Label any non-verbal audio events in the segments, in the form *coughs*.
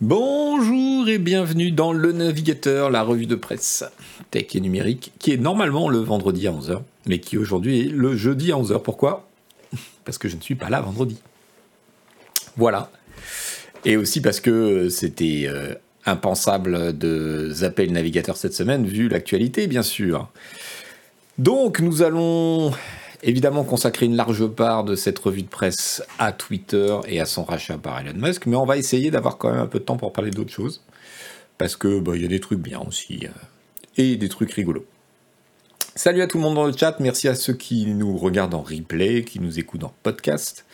Bonjour et bienvenue dans Le Navigateur, la revue de presse tech et numérique, qui est normalement le vendredi à 11h, mais qui aujourd'hui est le jeudi à 11h. Pourquoi? Parce que je ne suis pas là vendredi. Voilà. Et aussi parce que c'était euh, impensable de zapper le navigateur cette semaine, vu l'actualité, bien sûr. Donc, nous allons évidemment consacrer une large part de cette revue de presse à Twitter et à son rachat par Elon Musk, mais on va essayer d'avoir quand même un peu de temps pour parler d'autres choses, parce que bah, il y a des trucs bien aussi, euh, et des trucs rigolos. Salut à tout le monde dans le chat, merci à ceux qui nous regardent en replay, qui nous écoutent en podcast.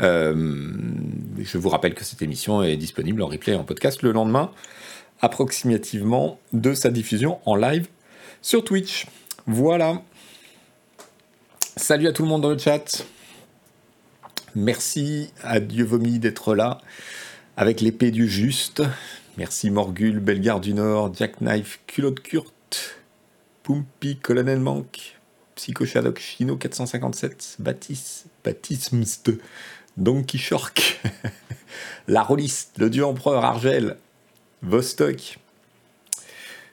Euh, je vous rappelle que cette émission est disponible en replay et en podcast le lendemain, approximativement de sa diffusion en live sur Twitch. Voilà. Salut à tout le monde dans le chat. Merci à Dieu vomi d'être là avec l'épée du juste. Merci Morgul, Bellegarde du Nord, Jackknife, Culotte Kurt, Pumpy, Colonel Mank, Psycho Shadok, Chino 457, Baptiste, Baptismst, Donkey Shark, *laughs* La Rolliste, le dieu empereur Argel, Vostok.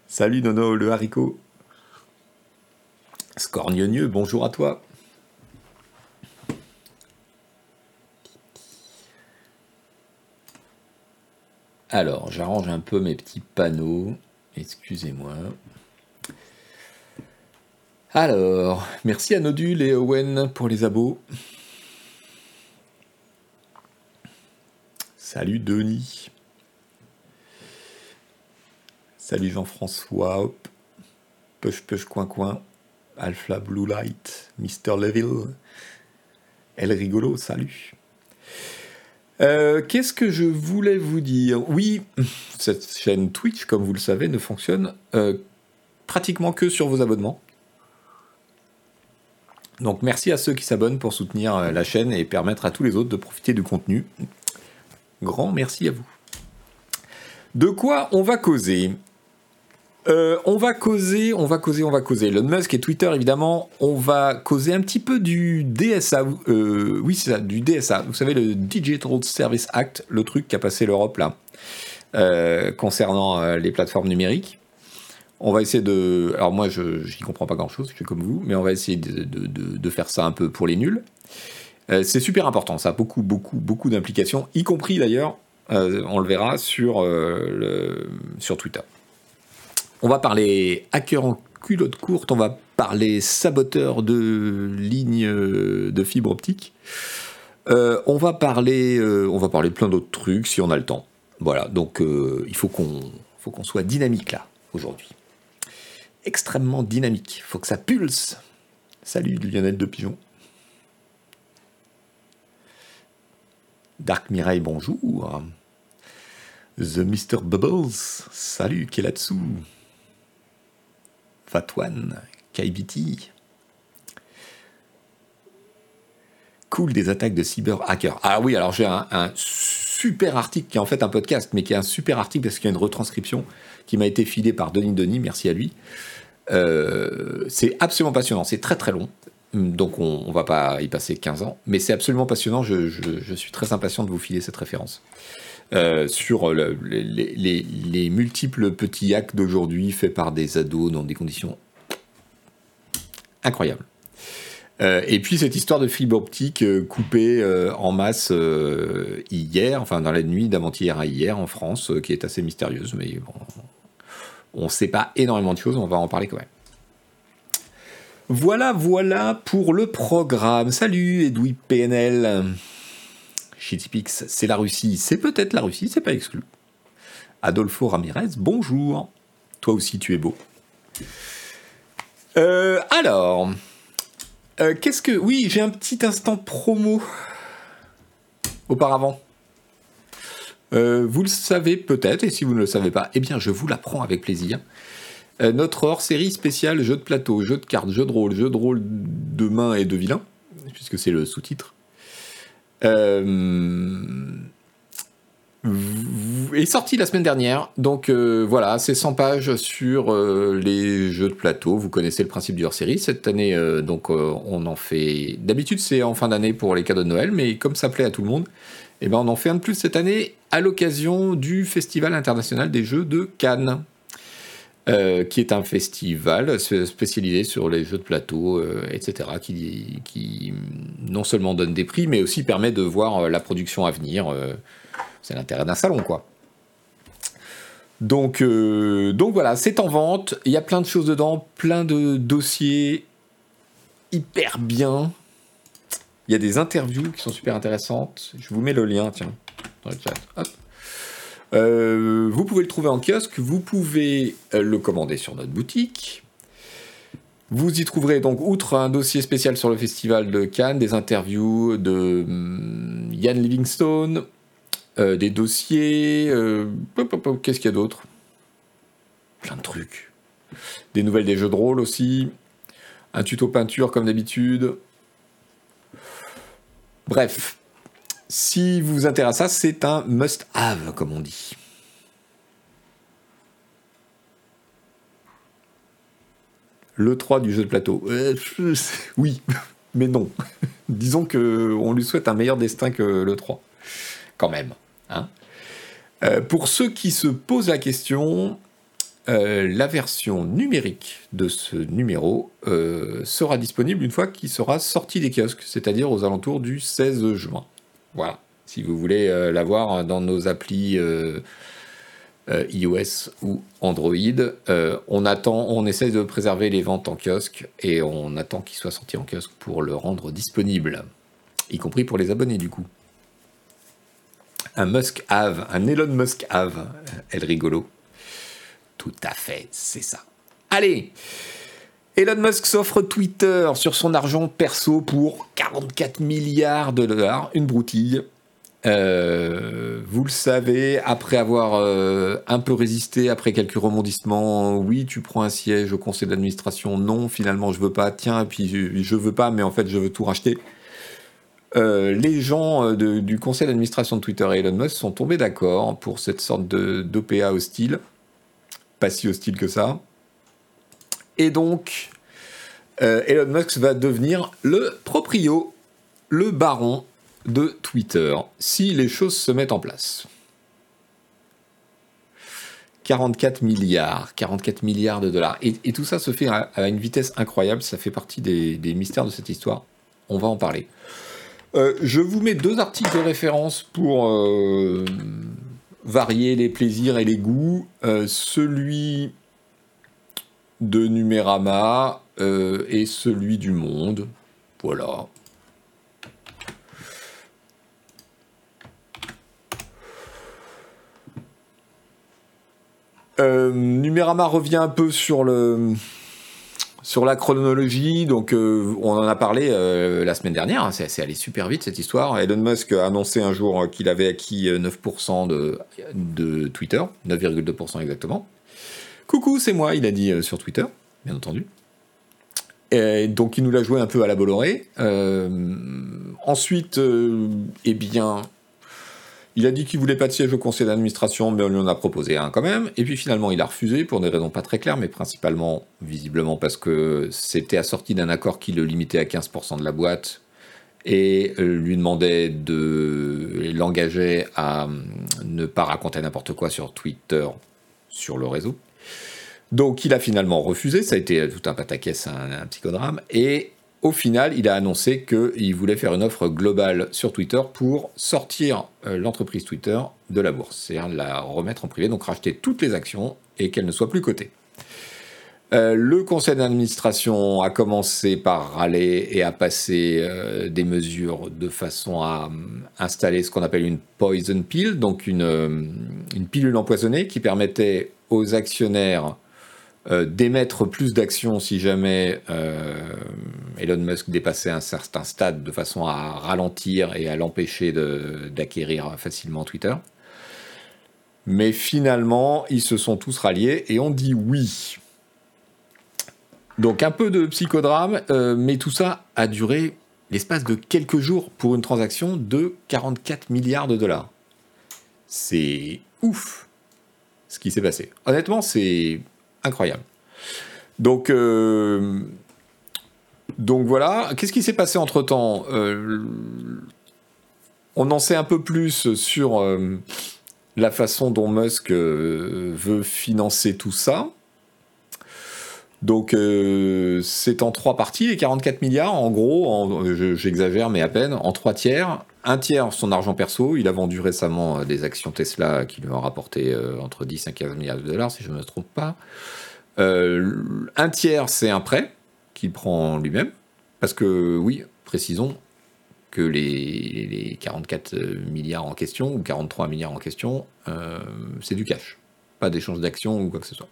Salut Nono, le haricot. Scorgneux, bonjour à toi. Alors, j'arrange un peu mes petits panneaux. Excusez-moi. Alors, merci à Nodule et Owen pour les abos. Salut Denis. Salut Jean-François. Hop. Push push coin coin. Alpha Blue Light. Mr. Leville. El Rigolo, salut. Euh, qu'est-ce que je voulais vous dire? Oui, cette chaîne Twitch, comme vous le savez, ne fonctionne euh, pratiquement que sur vos abonnements. Donc merci à ceux qui s'abonnent pour soutenir euh, la chaîne et permettre à tous les autres de profiter du contenu. Grand merci à vous. De quoi on va causer? Euh, on va causer, on va causer, on va causer. Elon Musk et Twitter, évidemment, on va causer un petit peu du DSA. Euh, oui, c'est ça, du DSA. Vous savez, le Digital Service Act, le truc qui a passé l'Europe là, euh, concernant les plateformes numériques. On va essayer de. Alors, moi, je n'y comprends pas grand chose, je suis comme vous, mais on va essayer de faire ça un peu pour les nuls. C'est super important, ça a beaucoup, beaucoup, beaucoup d'implications, y compris d'ailleurs, on le verra, sur, sur Twitter. On va parler hacker en culotte courte, on va parler saboteur de lignes de fibre optique. on va parler, on va parler de plein d'autres trucs si on a le temps. Voilà, donc il faut qu'on, faut qu'on soit dynamique là aujourd'hui. Extrêmement dynamique. Faut que ça pulse. Salut Lionel de Pigeon. Dark Mireille, bonjour. The Mr. Bubbles, salut, qui est là-dessous. Fatwan, KBT. Cool des attaques de cyber hackers. Ah oui, alors j'ai un, super article qui est en fait un podcast, mais qui est un super article parce qu'il y a une retranscription qui m'a été filée par Denis Denis, merci à lui. Euh, c'est absolument passionnant, c'est très très long donc on, ne va pas y passer 15 ans, mais c'est absolument passionnant, je, suis très impatient de vous filer cette référence. Euh, sur les, multiples petits hacks d'aujourd'hui faits par des ados dans des conditions incroyables. Euh, et puis cette histoire de fibre optique euh, coupée en masse hier, enfin dans la nuit d'avant-hier à hier en France, qui est assez mystérieuse, mais on ne sait pas énormément de choses, on va en parler quand même. Voilà, voilà pour le programme. Salut Edoui PNL. Shittypix, c'est la Russie. C'est peut-être la Russie, c'est pas exclu. Adolfo Ramirez, bonjour. Toi aussi, tu es beau. Euh, alors, euh, qu'est-ce que. Oui, j'ai un petit instant promo auparavant. Euh, vous le savez peut-être, et si vous ne le savez pas, eh bien, je vous l'apprends avec plaisir. Notre hors-série spéciale jeu de plateau, jeu de cartes, jeu de rôle, jeu de rôle de main et de vilain, puisque c'est le sous-titre, est sorti la semaine dernière. Donc euh, voilà, c'est 100 pages sur les jeux de plateau. Vous connaissez le principe du hors-série. Cette année, donc on en fait. D'habitude, c'est en fin d'année pour les cadeaux de Noël, mais comme ça plaît à tout le monde, Et ben on en fait un de plus cette année à l'occasion du Festival international des jeux de Cannes. Euh, qui est un festival spécialisé sur les jeux de plateau, euh, etc., qui, non seulement donne des prix, mais aussi permet de voir euh, la production à venir. c'est l'intérêt d'un salon, quoi. Donc, donc voilà, c'est en vente. Il y a plein de choses dedans, plein de dossiers hyper bien. Il y a des interviews qui sont super intéressantes. Je vous mets le lien, tiens, dans le chat. Hop. Euh, vous pouvez le trouver en kiosque, vous pouvez euh, le commander sur notre boutique. Vous y trouverez donc, outre un dossier spécial sur le festival de Cannes, des interviews de Yann Livingstone, euh, des dossiers. Qu'est-ce qu'il y a d'autre? Plein de trucs. Des nouvelles des jeux de rôle aussi. Un tuto peinture comme d'habitude. Bref, si vous vous intéressez ça, c'est un must-have, comme on dit. Le 3 du jeu de plateau. Euh, *laughs* oui, *laughs* mais non. *laughs* Disons qu'on lui souhaite un meilleur destin que le 3. Quand même. Hein. Euh, pour ceux qui se posent la question, euh, la version numérique de ce numéro sera disponible une fois qu'il sera sorti des kiosques, c'est-à-dire aux alentours du 16 juin. Voilà. Si vous voulez euh, l'avoir dans nos applis euh, euh, iOS ou Android, on attend, on essaie de préserver les ventes en kiosque et on attend qu'il soit sorti en kiosque pour le rendre disponible, y compris pour les abonnés du coup. Un Musk Have, un Elon Musk Have, elle rigolo. Tout à fait, c'est ça. Allez Elon Musk s'offre Twitter sur son argent perso pour 44 milliards de dollars, une broutille. Euh, vous le savez, après avoir euh, un peu résisté, après quelques remondissements, oui, tu prends un siège au conseil d'administration, non, finalement je veux pas, tiens, et puis je veux pas, mais en fait je veux tout racheter. Euh, les gens du conseil d'administration de Twitter et Elon Musk sont tombés d'accord pour cette sorte d'OPA hostile, pas si hostile que ça. Et donc, euh, Elon Musk va devenir le proprio, le baron de Twitter, si les choses se mettent en place. 44 milliards, 44 milliards de dollars. Et, tout ça se fait à, une vitesse incroyable, ça fait partie des, mystères de cette histoire. On va en parler. Euh, je vous mets deux articles de référence pour euh, varier les plaisirs et les goûts. celui de Numérama euh, et celui du Monde. Voilà. Euh, Numérama revient un peu sur le sur la chronologie, donc euh, on en a parlé la semaine dernière, c'est allé super vite cette histoire. Elon Musk a annoncé un jour qu'il avait acquis 9% de, de Twitter, 9,2% exactement. Coucou, c'est moi, il a dit euh, sur Twitter, bien entendu. Donc il nous l'a joué un peu à la Bolloré. Euh, ensuite, euh, eh bien, il a dit qu'il voulait pas de siège au conseil d'administration, mais on lui en a proposé un quand même. Et puis finalement, il a refusé pour des raisons pas très claires, mais principalement, visiblement, parce que c'était assorti d'un accord qui le limitait à 15% de la boîte et lui demandait de l'engager à ne pas raconter n'importe quoi sur Twitter, sur le réseau. Donc il a finalement refusé, ça a été tout un pataquès, un, un psychodrame, et au final, il a annoncé qu'il voulait faire une offre globale sur Twitter pour sortir euh, l'entreprise Twitter de la bourse, c'est-à-dire la remettre en privé, donc racheter toutes les actions et qu'elle ne soit plus cotée. Euh, le conseil d'administration a commencé par râler et passer euh, des mesures de façon à installer ce qu'on appelle une poison pill, donc une pilule empoisonnée qui permettait aux actionnaires euh, d'émettre plus d'actions si jamais euh, Elon Musk dépassait un certain stade de façon à ralentir et à l'empêcher d'acquérir facilement Twitter. Mais finalement, ils se sont tous ralliés et ont dit oui. Donc un peu de psychodrame, euh, mais tout ça a duré l'espace de quelques jours pour une transaction de 44 milliards de dollars. C'est ouf ce qui s'est passé. Honnêtement, c'est incroyable. Donc, euh, donc voilà. Qu'est-ce qui s'est passé entre temps euh, on en sait un peu plus sur la façon dont Musk veut financer tout ça. Donc c'est en trois parties, les 44 milliards, en gros, j'exagère mais à peine, en trois tiers. Un tiers son argent perso, il a vendu récemment des actions Tesla qui lui ont rapporté entre 10 et 15 milliards de dollars, si je ne me trompe pas. un tiers c'est un prêt qu'il prend lui-même, parce que oui, précisons que les, 44 milliards en question, ou 43 milliards en question, c'est du cash, pas d'échange d'actions ou quoi que ce soit.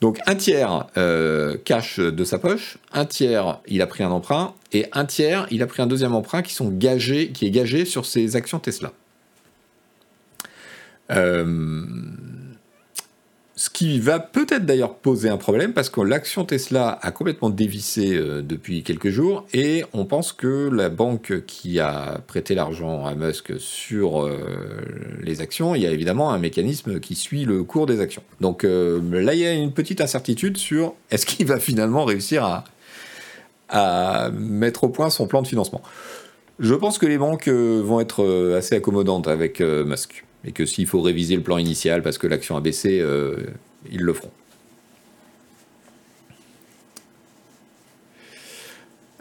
Donc un tiers euh, cash de sa poche, un tiers il a pris un emprunt, et un tiers il a pris un deuxième emprunt qui, qui est gagé sur ses actions Tesla. Euh, ce qui va peut-être d'ailleurs poser un problème parce que l'action Tesla a complètement dévissé euh, depuis quelques jours et on pense que la banque qui a prêté l'argent à Musk sur euh, les actions, il y a évidemment un mécanisme qui suit le cours des actions. Donc euh, là, il y a une petite incertitude sur est-ce qu'il va finalement réussir à, à mettre au point son plan de financement. Je pense que les banques vont être assez accommodantes avec Musk et que s'il faut réviser le plan initial parce que l'action a baissé, euh, ils le feront.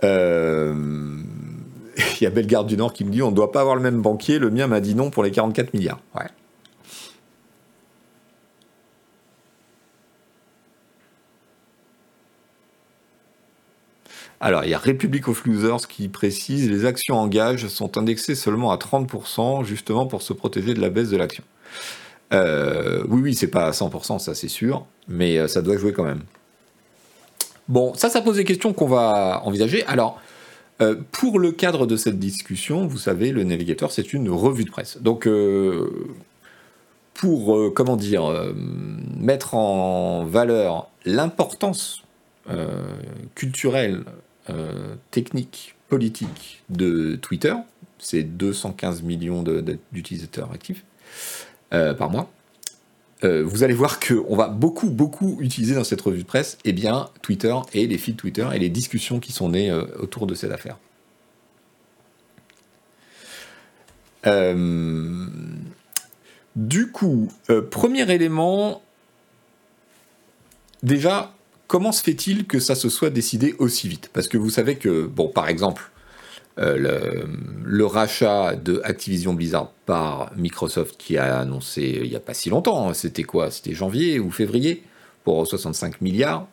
Euh, *laughs* il y a Bellegarde du Nord qui me dit on ne doit pas avoir le même banquier, le mien m'a dit non pour les 44 milliards. Alors, il y a Republic of Losers qui précise les actions en gage sont indexées seulement à 30%, justement pour se protéger de la baisse de l'action. Euh, oui, oui, c'est pas à 100%, ça c'est sûr, mais euh, ça doit jouer quand même. Bon, ça, ça pose des questions qu'on va envisager. Alors, euh, pour le cadre de cette discussion, vous savez, le navigateur, c'est une revue de presse. Donc, pour, comment dire, mettre en valeur l'importance culturelle euh, technique, politique de Twitter, c'est 215 millions d'utilisateurs actifs euh, par mois, euh, vous allez voir qu'on va beaucoup, beaucoup utiliser dans cette revue de presse eh bien, Twitter et les feeds Twitter et les discussions qui sont nées autour de cette affaire. du coup, premier élément, déjà, comment se fait-il que ça se soit décidé aussi vite? Parce que vous savez que, bon, par exemple, euh, le, rachat de Activision Blizzard par Microsoft qui a annoncé il n'y a pas si longtemps, hein, c'était quoi? C'était janvier ou février? Pour 65 milliards.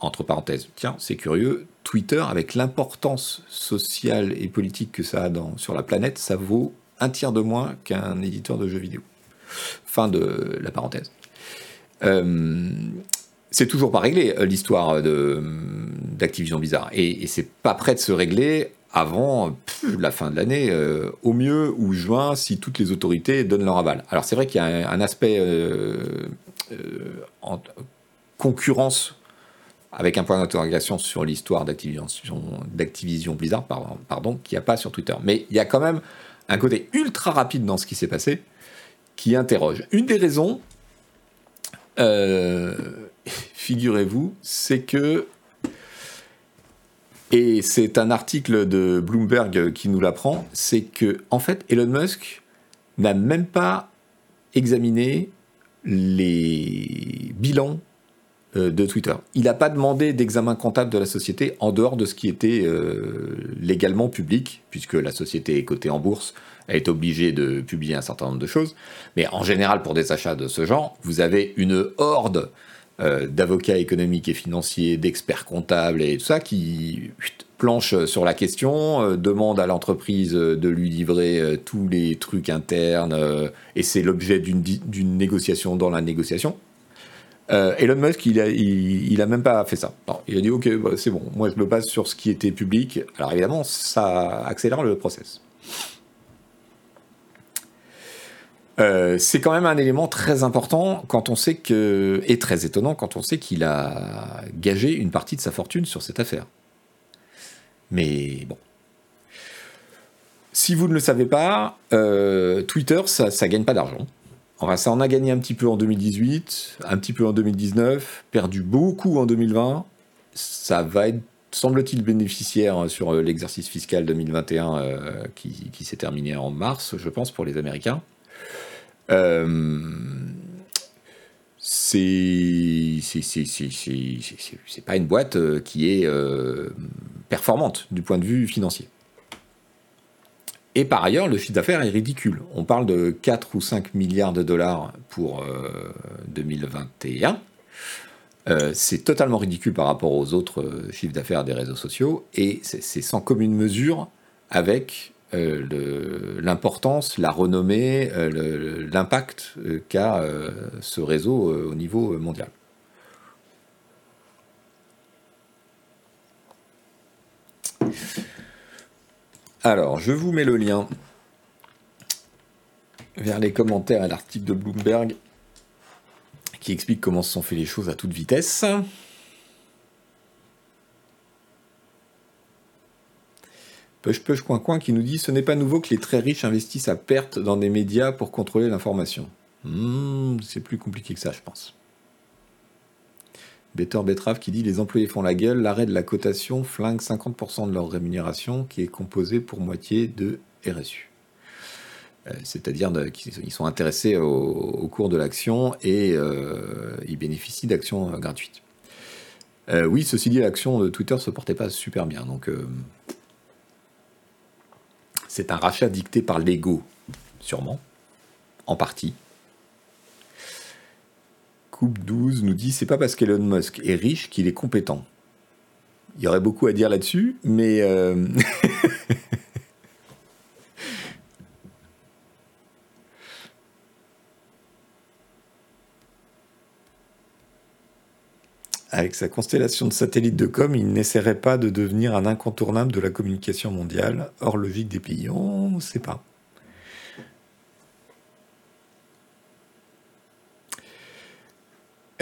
Entre parenthèses, tiens, c'est curieux, Twitter, avec l'importance sociale et politique que ça a sur la planète, ça vaut un tiers de moins qu'un éditeur de jeux vidéo. Fin de la parenthèse. Euh, c'est toujours pas réglé euh, l'histoire d'Activision Bizarre. Et, c'est pas prêt de se régler avant la fin de l'année, euh, au mieux ou juin, si toutes les autorités donnent leur aval. Alors c'est vrai qu'il y a un, aspect euh, en concurrence avec un point d'interrogation sur l'histoire d'Activision Blizzard, pardon, pardon qu'il n'y a pas sur Twitter. Mais il y a quand même un côté ultra rapide dans ce qui s'est passé qui interroge. Une des raisons, figurez-vous, c'est que, et c'est un article de Bloomberg qui nous l'apprend, c'est que, en fait, Elon Musk n'a même pas examiné les bilans euh, de Twitter. Il n'a pas demandé d'examen comptable de la société en dehors de ce qui était euh, légalement public, puisque la société est cotée en bourse, elle est obligée de publier un certain nombre de choses. Mais en général, pour des achats de ce genre, vous avez une horde euh, d'avocats économiques et financiers, d'experts comptables et tout ça qui planchent sur la question, euh, demandent à l'entreprise de lui livrer euh, tous les trucs internes et c'est l'objet d'une négociation dans la négociation. Elon Musk, il a, il, a même pas fait ça. il a dit ok, bah, c'est bon, moi je me base sur ce qui était public. Alors évidemment, ça accélère le process. Euh, c'est quand même un élément très important quand on sait que, et très étonnant quand on sait qu'il a gagé une partie de sa fortune sur cette affaire. Mais bon. Si vous ne le savez pas, euh, Twitter, ça ne gagne pas d'argent. Enfin, ça en a gagné un petit peu en 2018, un petit peu en 2019, perdu beaucoup en 2020. Ça va être semble-t-il, bénéficiaire sur l'exercice fiscal 2021 qui, s'est terminé en mars, je pense, pour les Américains. C'est c'est pas une boîte qui est performante du point de vue financier. Et par ailleurs, le chiffre d'affaires est ridicule. On parle de 4 ou 5 milliards de dollars pour 2021. Euh, euh, c'est totalement ridicule par rapport aux autres euh, chiffres d'affaires des réseaux sociaux et c'est sans commune mesure avec l'importance, la renommée, l'impact qu'a ce réseau au niveau mondial. Alors, je vous mets le lien vers les commentaires à l'article de Bloomberg qui explique comment se sont fait les choses à toute vitesse. Push Push qui nous dit ce n'est pas nouveau que les très riches investissent à perte dans des médias pour contrôler l'information. Hmm, c'est plus compliqué que ça, je pense. Better Betrave qui dit les employés font la gueule, l'arrêt de la cotation flingue 50% de leur rémunération qui est composée pour moitié de RSU. Euh, c'est-à-dire qu'ils sont intéressés au, cours de l'action et euh, ils bénéficient d'actions euh, gratuites. oui, ceci dit, l'action de Twitter se portait pas super bien. Donc, c'est un rachat dicté par l'ego, sûrement, en partie. Coupe 12 nous dit c'est pas parce qu'Elon Musk est riche qu'il est compétent. Il y aurait beaucoup à dire là-dessus, mais euh, *laughs* Avec sa constellation de satellites de com, il n'essaierait pas de devenir un incontournable de la communication mondiale, hors logique des pays. On ne sait pas.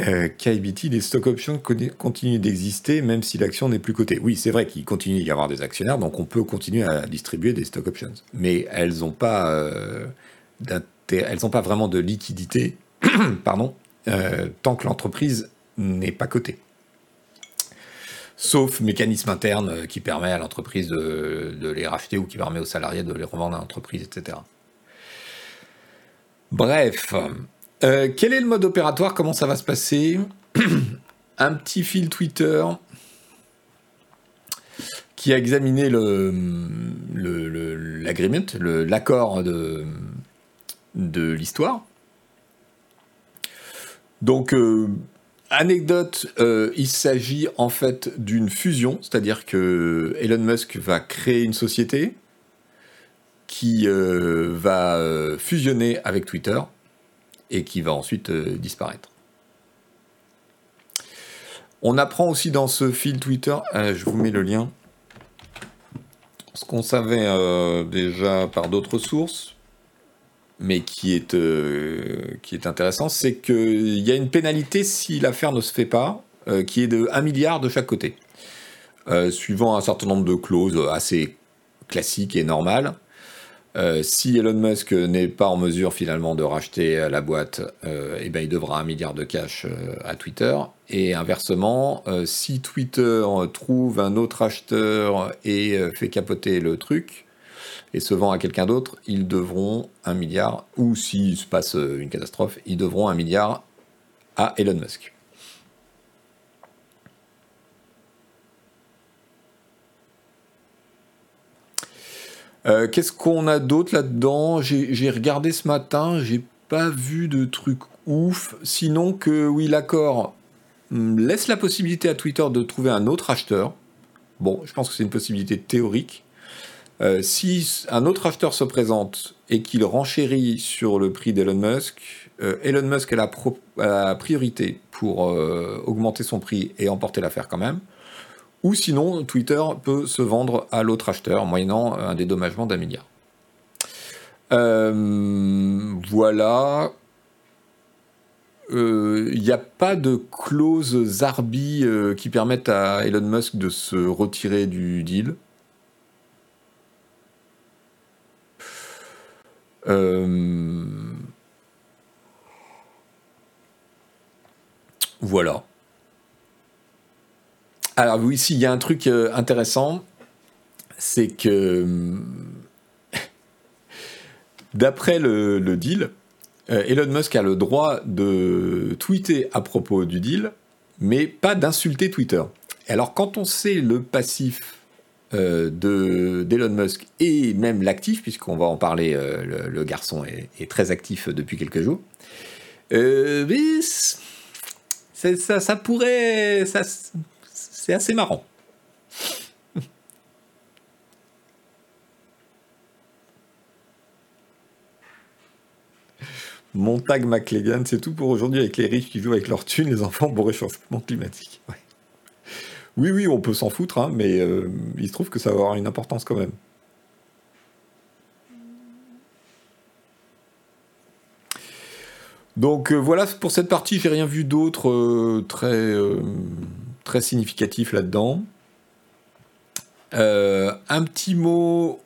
Euh, KIBT, les stock options continuent d'exister même si l'action n'est plus cotée. Oui, c'est vrai qu'il continue d'y avoir des actionnaires, donc on peut continuer à distribuer des stock options. Mais elles n'ont pas, euh, pas vraiment de liquidité *clears throat* pardon, euh, tant que l'entreprise n'est pas cotée. Sauf mécanisme interne euh, qui permet à l'entreprise de, les racheter ou qui permet aux salariés de les revendre à l'entreprise, etc. Bref, euh, quel est le mode opératoire? Comment ça va se passer? *clears throat* Un petit fil Twitter qui a examiné le, l'accord de, de l'histoire. Donc, euh, anecdote, euh, il s'agit en fait d'une fusion, c'est-à-dire que Elon Musk va créer une société qui va fusionner avec Twitter et qui va ensuite euh, disparaître. On apprend aussi dans ce fil Twitter, euh, je vous mets le lien, ce qu'on savait euh, déjà par d'autres sources, mais qui est, qui est intéressant, c'est qu'il y a une pénalité si l'affaire ne se fait pas, qui est de 1 milliard de chaque côté, suivant un certain nombre de clauses assez classiques et normales. Euh, si Elon Musk n'est pas en mesure finalement de racheter euh, la boîte, euh, eh ben, il devra un milliard de cash à Twitter. Et inversement, si Twitter trouve un autre acheteur et fait capoter le truc et se vend à quelqu'un d'autre, ils devront un milliard, ou s'il se passe une catastrophe, ils devront un milliard à Elon Musk. Euh, qu'est-ce qu'on a d'autre là-dedans? J'ai regardé ce matin, j'ai pas vu de truc ouf. Sinon que oui, l'accord hmm, laisse la possibilité à Twitter de trouver un autre acheteur. Bon, je pense que c'est une possibilité théorique. Euh, si un autre acheteur se présente et qu'il renchérit sur le prix d'Elon Musk, euh, Elon Musk a la, priorité pour augmenter son prix et emporter l'affaire quand même. Ou sinon, Twitter peut se vendre à l'autre acheteur, moyennant un dédommagement d'un milliard. Euh, voilà. Il euh, n'y a pas de clause Zarbi euh, qui permettent à Elon Musk de se retirer du deal. Voilà. Alors oui, ici, il y a un truc intéressant, c'est que *laughs* d'après le, deal, Elon Musk a le droit de tweeter à propos du deal, mais pas d'insulter Twitter. Alors quand on sait le passif euh, d'Elon Musk et même l'actif, puisqu'on va en parler, euh, le, garçon est, très actif depuis quelques jours. Euh, mais ça, ça pourrait. Ça, c'est assez marrant. Montag McLegan, c'est tout pour aujourd'hui avec les riches qui jouent avec leur thune, les enfants pour réchauffement climatique. Oui, oui, on peut s'en foutre, hein, mais euh, il se trouve que ça va avoir une importance quand même. Donc euh, voilà pour cette partie, j'ai rien vu d'autre euh, très, très significatif là-dedans. un petit mot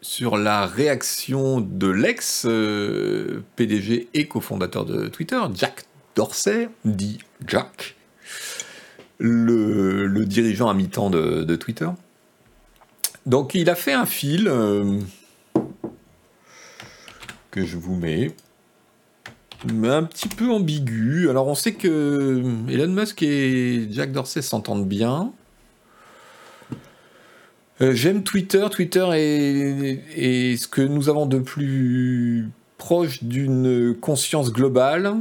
sur la réaction de l'ex-PDG et cofondateur de Twitter, Jack Dorsey, dit Jack, le, dirigeant à mi-temps de, Twitter. Donc il a fait un fil euh, que je vous mets, un petit peu ambigu. Alors on sait que Elon Musk et Jack Dorsey s'entendent bien. Euh, j'aime Twitter. Twitter est, ce que nous avons de plus proche d'une conscience globale.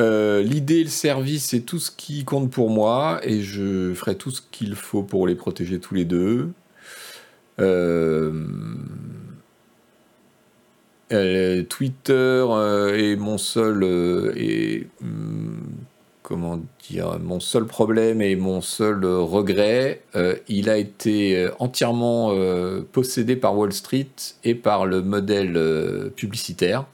Euh, l'idée, le service, c'est tout ce qui compte pour moi et je ferai tout ce qu'il faut pour les protéger tous les deux. Euh, euh, Twitter est mon seul hmm, comment dire mon seul problème et mon seul regret. il a été entièrement possédé par Wall Street et par le modèle publicitaire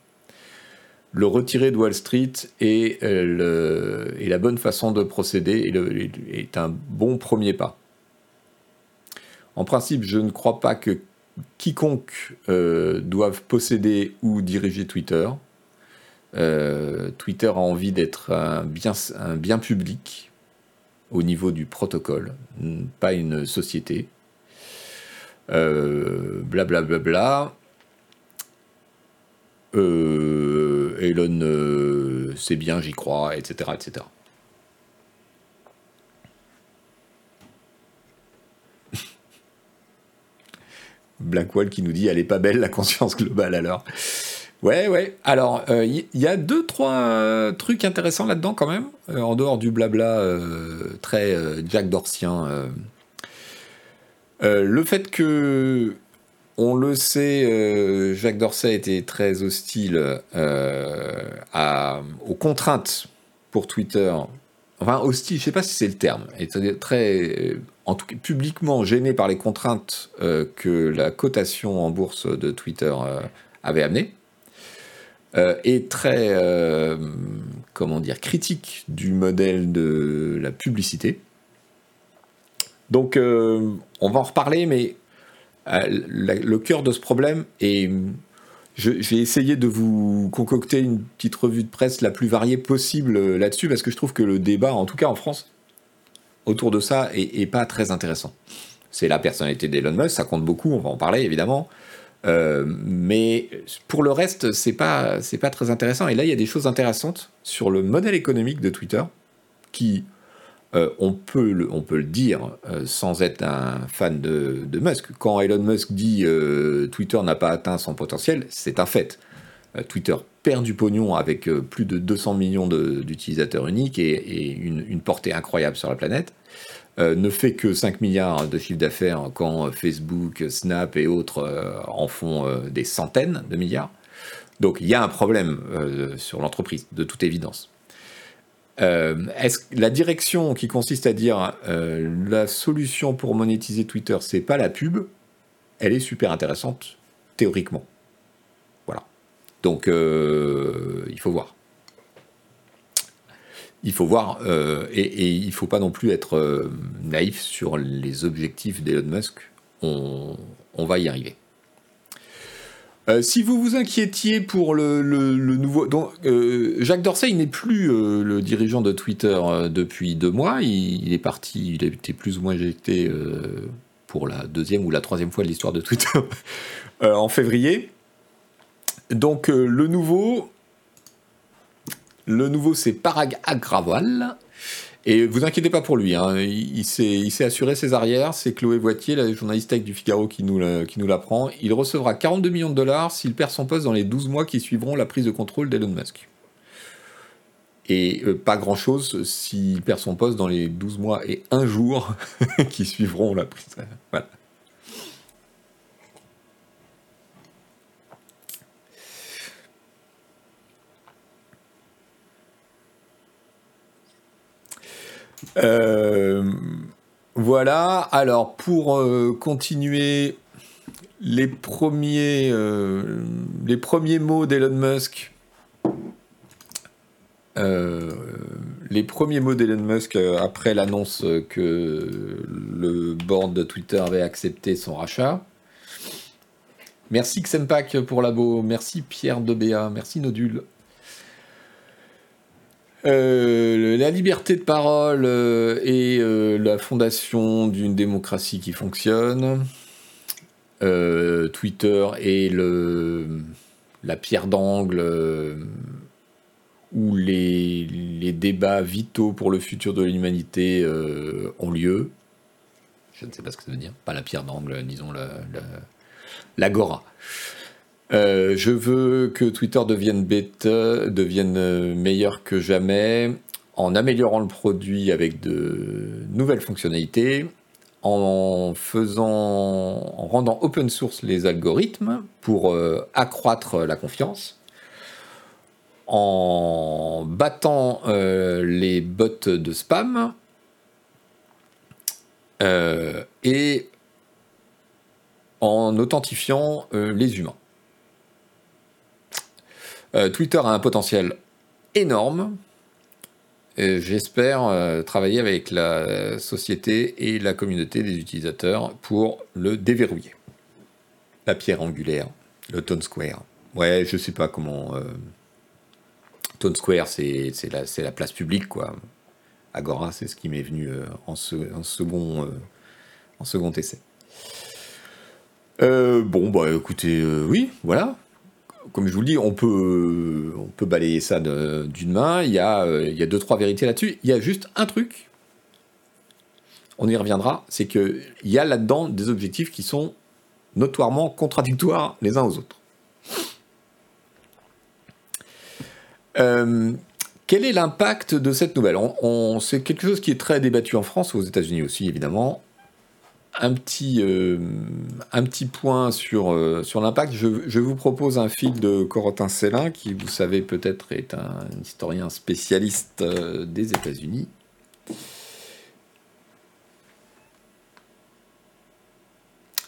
le retirer de Wall Street est, euh, la bonne façon de procéder et est un bon premier pas. En principe, je ne crois pas que quiconque euh, doive posséder ou diriger Twitter. Euh, Twitter a envie d'être un bien, public au niveau du protocole, pas une société. Blablabla. bla, bla, bla. Euh, Elon, euh, c'est bien, j'y crois, etc., etc. *laughs* Blackwall qui nous dit elle est pas belle la conscience globale alors. Ouais, ouais. Alors, il euh, y, a deux, trois trucs intéressants là-dedans quand même, en dehors du blabla très Jack Dorsien. le fait que on le sait, euh, Jacques Dorsey était très hostile euh, aux contraintes pour Twitter. Enfin, hostile, je ne sais pas si c'est le terme. Il était très, en tout cas, publiquement gêné par les contraintes euh, que la cotation en bourse de Twitter avait amenées. et très, comment dire, critique du modèle de la publicité. Donc, on va en reparler, mais le cœur de ce problème et je, vais essayer de vous concocter une petite revue de presse la plus variée possible euh, là-dessus, parce que je trouve que le débat, en tout cas en France, autour de ça, est, pas très intéressant. C'est la personnalité d'Elon Musk, ça compte beaucoup, on va en parler évidemment. Euh, mais pour le reste, c'est pas, pas très intéressant. Et là, il y a des choses intéressantes sur le modèle économique de Twitter qui, euh, on, peut le, dire euh, sans être un fan de, Musk. Quand Elon Musk dit euh, Twitter n'a pas atteint son potentiel, c'est un fait. Twitter perd du pognon avec plus de 200 millions d'utilisateurs uniques et, une, portée incroyable sur la planète. ne fait que 5 milliards de chiffre d'affaires quand Facebook, Snap et autres en font des centaines de milliards. Donc il y a un problème sur l'entreprise, de toute évidence. Euh, est-ce la direction qui consiste à dire euh, la solution pour monétiser Twitter, c'est pas la pub, elle est super intéressante théoriquement. Voilà. Donc euh, il faut voir. Il faut voir et, et, il faut pas non plus être naïf sur les objectifs d'Elon Musk. On, on va y arriver. Euh, si vous vous inquiétiez pour le, nouveau... Donc, euh, Jacques Dorsey n'est plus euh, le dirigeant de Twitter depuis deux mois. Il, est parti, il a été plus ou moins éjecté pour la deuxième ou la troisième fois de l'histoire de Twitter *laughs* en février. Donc le nouveau... Le nouveau, c'est Parag Agrawal. Et vous inquiétez pas pour lui, hein. il, s'est assuré ses arrières, c'est Chloé Voitier, la journaliste tech du Figaro qui nous l'apprend. Il recevra 42 millions de dollars s'il perd son poste dans les 12 mois qui suivront la prise de contrôle d'Elon Musk. Et euh, pas grand-chose s'il perd son poste dans les 12 mois et un jour *laughs* qui suivront la prise. Voilà. Voilà, alors pour euh, continuer les premiers, euh, les premiers mots d'Elon Musk. les premiers mots d'Elon Musk après l'annonce que le board de Twitter avait accepté son rachat. Merci Xempak pour l'abo, merci Pierre Debéa, merci Nodule. Euh, la liberté de parole euh, et euh, la fondation d'une démocratie qui fonctionne. Twitter est la pierre d'angle où les, les, débats vitaux pour le futur de l'humanité ont lieu. Je ne sais pas ce que ça veut dire. Pas la pierre d'angle, disons l'agora. Euh, je veux que Twitter devienne bêta, devienne euh, meilleur que jamais en améliorant le produit avec de nouvelles fonctionnalités, en faisant, en rendant open source les algorithmes pour euh, accroître la confiance, en battant les bots de spam et en authentifiant les humains. Euh, Twitter a un potentiel énorme. J'espère euh, travailler avec la société et la communauté des utilisateurs pour le déverrouiller. La pierre angulaire, le Tone Square. Ouais, je sais pas comment. Euh, Tone Square, c'est la, la, place publique, quoi. Agora, c'est ce qui m'est venu en, second, en second essai. bon, bah écoutez, oui, voilà comme je vous le dis, on peut, on peut balayer ça d'une main. Il y, a, il y a deux, trois vérités là-dessus. Il y a juste un truc, on y reviendra, c'est qu'il y a là-dedans des objectifs qui sont notoirement contradictoires les uns aux autres. Euh, quel est l'impact de cette nouvelle? On, C'est quelque chose qui est très débattu en France, aux États-Unis aussi évidemment un petit, euh, un petit point sur, euh, sur l'impact. Je, vous propose un fil de Corotin Célin, qui, vous savez, peut-être est un historien spécialiste euh, des États-Unis.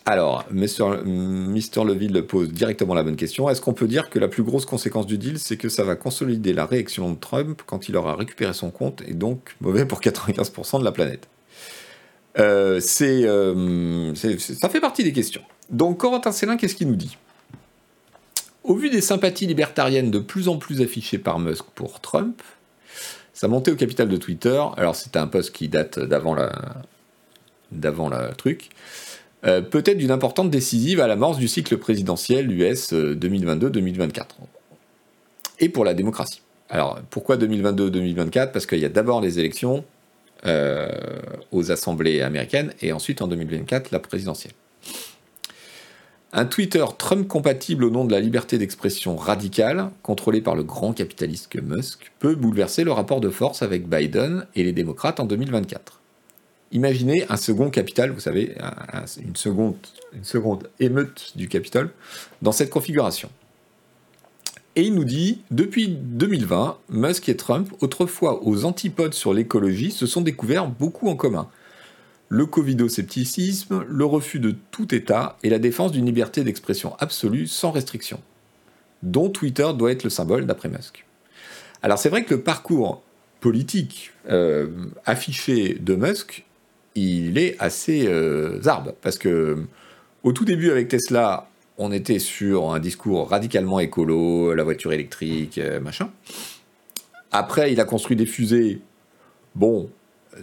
Alors, Mr. Leville pose directement la bonne question. Est-ce qu'on peut dire que la plus grosse conséquence du deal, c'est que ça va consolider la réaction de Trump quand il aura récupéré son compte et donc mauvais pour 95% de la planète? Euh, euh, c'est, ça fait partie des questions. Donc Corentin Célin, qu'est-ce qu'il nous dit? Au vu des sympathies libertariennes de plus en plus affichées par Musk pour Trump, sa montée au capital de Twitter, alors c'était un poste qui date d'avant la, d'avant la truc, euh, peut-être d'une importante décisive à l'amorce du cycle présidentiel US 2022-2024. Et pour la démocratie. Alors pourquoi 2022-2024 Parce qu'il y a d'abord les élections, euh, aux assemblées américaines et ensuite en 2024 la présidentielle. Un Twitter Trump compatible au nom de la liberté d'expression radicale, contrôlé par le grand capitaliste que Musk, peut bouleverser le rapport de force avec Biden et les démocrates en 2024. Imaginez un second capital, vous savez, une, seconde, une seconde émeute du Capitole, dans cette configuration. Et il nous dit, depuis 2020, Musk et Trump, autrefois aux antipodes sur l'écologie, se sont découverts beaucoup en commun. Le covidoscepticisme, le refus de tout État et la défense d'une liberté d'expression absolue sans restriction, dont Twitter doit être le symbole d'après Musk. Alors c'est vrai que le parcours politique euh, affiché de Musk, il est assez euh, parce que au tout début avec Tesla, on était sur un discours radicalement écolo, la voiture électrique, euh, machin. Après, il a construit des fusées. Bon,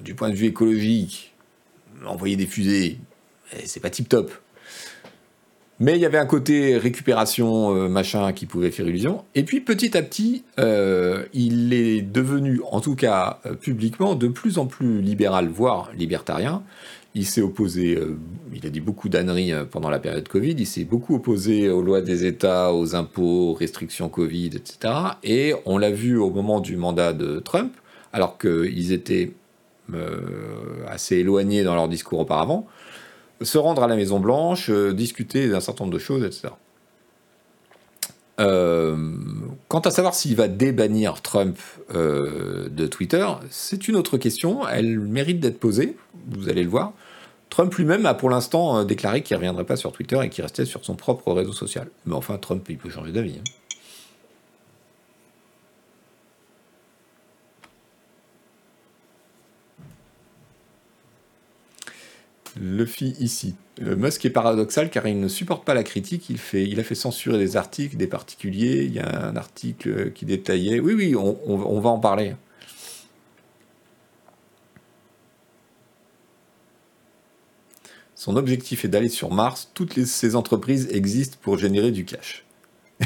du point de vue écologique, envoyer des fusées, eh, c'est pas tip top. Mais il y avait un côté récupération, euh, machin, qui pouvait faire illusion. Et puis petit à petit, euh, il est devenu, en tout cas publiquement, de plus en plus libéral, voire libertarien. Il s'est opposé, il a dit beaucoup d'âneries pendant la période Covid, il s'est beaucoup opposé aux lois des États, aux impôts, aux restrictions Covid, etc. Et on l'a vu au moment du mandat de Trump, alors qu'ils étaient assez éloignés dans leur discours auparavant se rendre à la Maison Blanche, euh, discuter d'un certain nombre de choses, etc. Euh, quant à savoir s'il va débannir Trump euh, de Twitter, c'est une autre question. Elle mérite d'être posée. Vous allez le voir. Trump lui-même a pour l'instant déclaré qu'il ne reviendrait pas sur Twitter et qu'il restait sur son propre réseau social. Mais enfin, Trump, il peut changer d'avis. Hein. le fit ici. Musk est paradoxal car il ne supporte pas la critique. Il a fait censurer des articles, des particuliers. Il y a un article qui détaillait. Oui, oui, on, va en parler. Son objectif est d'aller sur Mars. Toutes ces entreprises existent pour générer du cash. *laughs*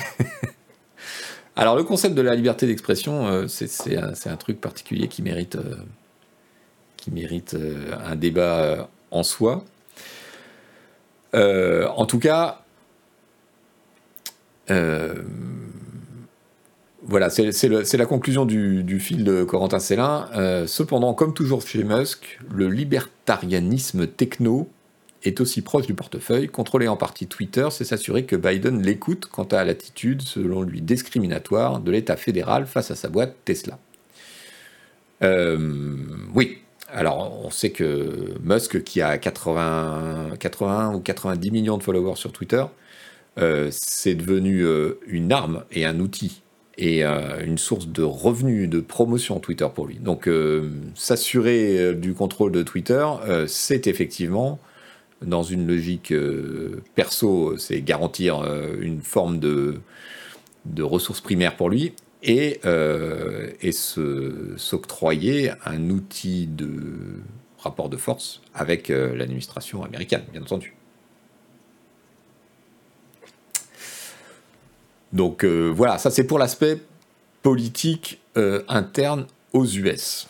Alors le concept de la liberté d'expression, euh, c'est un, truc particulier qui mérite, euh, euh, un débat en soi. En tout cas, voilà, c'est la conclusion du, fil de Corentin Célin. Cependant, comme toujours chez Musk, le libertarianisme techno est aussi proche du portefeuille. Contrôler en partie Twitter, c'est s'assurer que Biden l'écoute quant à l'attitude, selon lui discriminatoire, de l'État fédéral face à sa boîte Tesla. oui, alors, on sait que Musk, qui a 80, 80 ou 90 millions de followers sur Twitter, euh, c'est devenu euh, une arme et un outil et euh, une source de revenus, de promotion Twitter pour lui. Donc, s'assurer du contrôle de Twitter, c'est effectivement, dans une logique perso, c'est garantir une forme de, de ressources primaires pour lui et, euh, et s'octroyer un outil de rapport de force avec euh, l'administration américaine, bien entendu. Donc euh, voilà, ça c'est pour l'aspect politique interne aux US.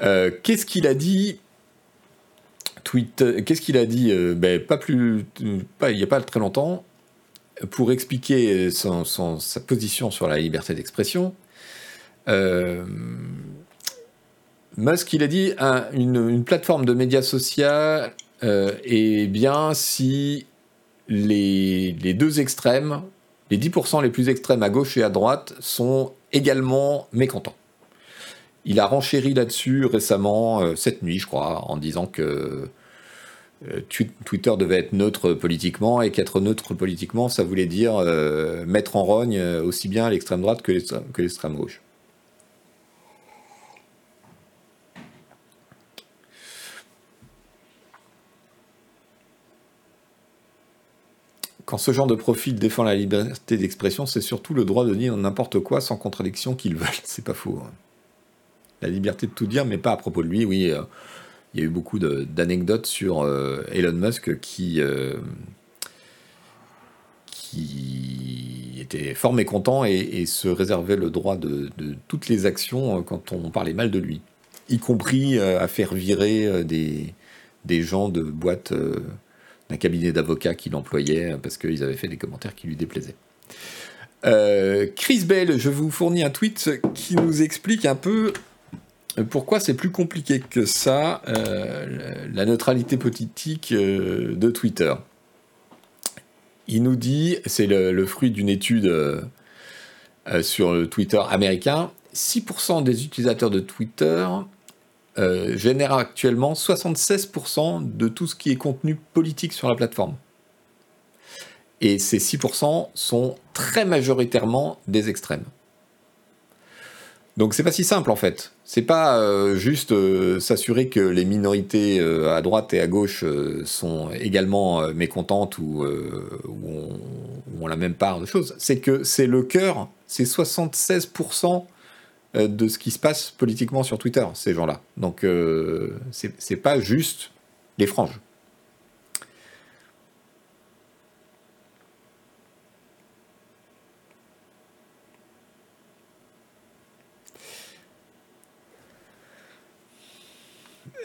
Qu'est-ce qu'il a dit Qu'est-ce qu'il a dit ben, Pas plus, pas, il n'y a pas très longtemps pour expliquer sa position sur la liberté d'expression, euh, Musk, il a dit une, plateforme de médias sociaux euh, est bien si les, deux extrêmes, les 10% les plus extrêmes à gauche et à droite, sont également mécontents. Il a renchéri là-dessus récemment, euh, cette nuit, je crois, en disant que euh, Twitter devait être neutre politiquement et qu'être neutre politiquement, ça voulait dire euh, mettre en rogne aussi bien l'extrême droite que l'extrême gauche. Quand ce genre de profil défend la liberté d'expression, c'est surtout le droit de dire n'importe quoi sans contradiction qu'ils veulent. *laughs* C'est pas faux. Hein. La liberté de tout dire, mais pas à propos de lui, oui il y a eu beaucoup d'anecdotes sur euh, Elon Musk qui, euh, qui était fort mécontent et, se réservait le droit de, toutes les actions euh, quand on parlait mal de lui, y compris à faire virer des, des gens de boîtes d'un cabinet d'avocats qui l'employait parce qu'ils avaient fait des commentaires qui lui déplaisaient. Chris Bell, je vous fournis un tweet qui nous explique un peu pourquoi c'est plus compliqué que ça, euh, la neutralité politique euh, de Twitter? Il nous dit, c'est le, fruit d'une étude euh, sur le Twitter américain, 6% des utilisateurs de Twitter génèrent actuellement 76% de tout ce qui est contenu politique sur la plateforme. Et ces 6% sont très majoritairement des extrêmes. Donc c'est pas si simple en fait. C'est pas euh, juste euh, s'assurer que les minorités euh, à droite et à gauche sont également mécontentes ou, ont, la même part de choses. C'est que c'est le cœur, c'est 76% de ce qui se passe politiquement sur Twitter, ces gens-là. Donc c'est pas juste les franges.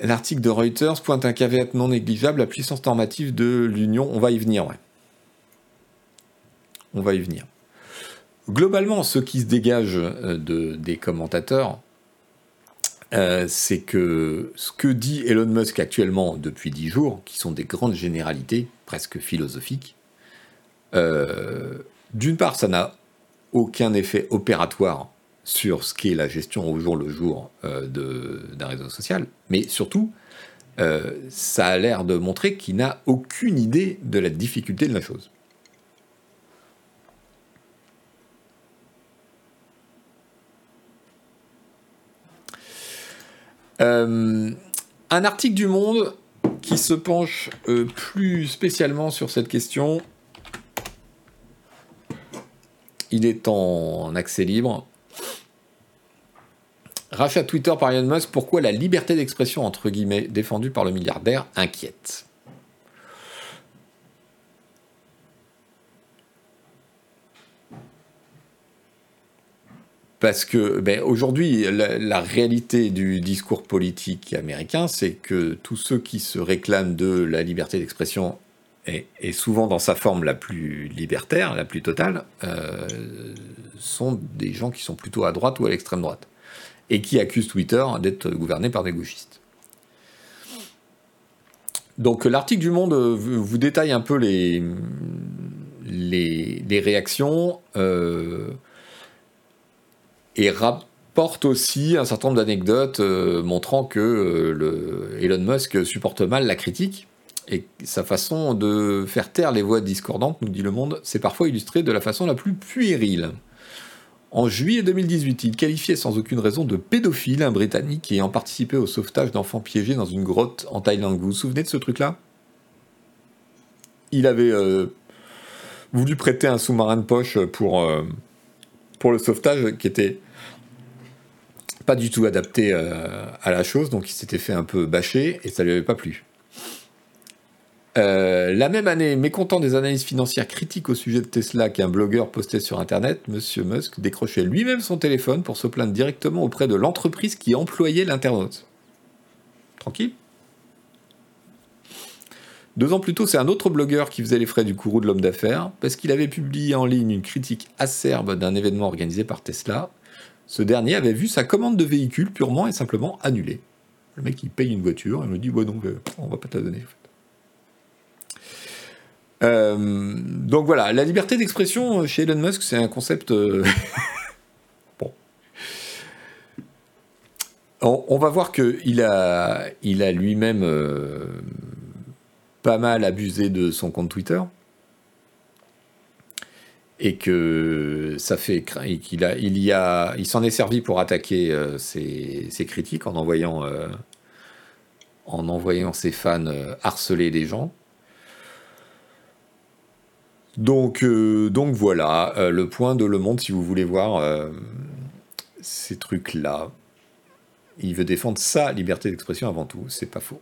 L'article de Reuters pointe un caveat non négligeable, la puissance normative de l'Union. On va y venir, ouais. On va y venir. Globalement, ce qui se dégage euh, de, des commentateurs, euh, c'est que ce que dit Elon Musk actuellement depuis dix jours, qui sont des grandes généralités, presque philosophiques, euh, d'une part, ça n'a aucun effet opératoire sur ce qu'est la gestion au jour le jour euh, d'un réseau social, mais surtout, euh, ça a l'air de montrer qu'il n'a aucune idée de la difficulté de la chose. Euh, un article du Monde qui se penche plus spécialement sur cette question. Il est en accès libre. Rachat Twitter par Elon Musk, pourquoi la liberté d'expression, entre guillemets, défendue par le milliardaire, inquiète? Parce que ben, aujourd'hui, la, réalité du discours politique américain, c'est que tous ceux qui se réclament de la liberté d'expression, et, souvent dans sa forme la plus libertaire, la plus totale, euh, sont des gens qui sont plutôt à droite ou à l'extrême droite et qui accuse Twitter d'être gouverné par des gauchistes. Donc l'article du Monde euh, vous détaille un peu les, réactions euh, et rapporte aussi un certain nombre d'anecdotes euh, montrant que Elon Musk supporte mal la critique et sa façon de faire taire les voix discordantes, nous dit le Monde, c'est parfois illustré de la façon la plus puérile. En juillet 2018, il qualifiait sans aucune raison de pédophile un Britannique ayant participé au sauvetage d'enfants piégés dans une grotte en Thaïlande. Vous vous souvenez de ce truc-là? Il avait euh, voulu prêter un sous-marin de poche pour, euh, pour le sauvetage qui était pas du tout adapté euh, à la chose, donc il s'était fait un peu bâcher et ça lui avait pas plu. Euh, la même année, mécontent des analyses financières critiques au sujet de Tesla qu'un blogueur postait sur Internet, M. Musk décrochait lui-même son téléphone pour se plaindre directement auprès de l'entreprise qui employait l'internaute. Tranquille Deux ans plus tôt, c'est un autre blogueur qui faisait les frais du courroux de l'homme d'affaires, parce qu'il avait publié en ligne une critique acerbe d'un événement organisé par Tesla. Ce dernier avait vu sa commande de véhicule purement et simplement annulée. Le mec, il paye une voiture, et me dit, bon non, euh, on va pas te la donner. Euh, donc voilà, la liberté d'expression chez Elon Musk, c'est un concept. Euh, *laughs* bon. On, va voir qu'il a, il a lui-même euh, pas mal abusé de son compte Twitter. Et que ça fait qu'il s'en est servi pour attaquer ses, critiques en envoyant, en envoyant ses fans harceler des gens. Donc, euh, donc voilà, euh, le point de Le Monde, si vous voulez voir euh, ces trucs-là. Il veut défendre sa liberté d'expression avant tout, c'est pas faux.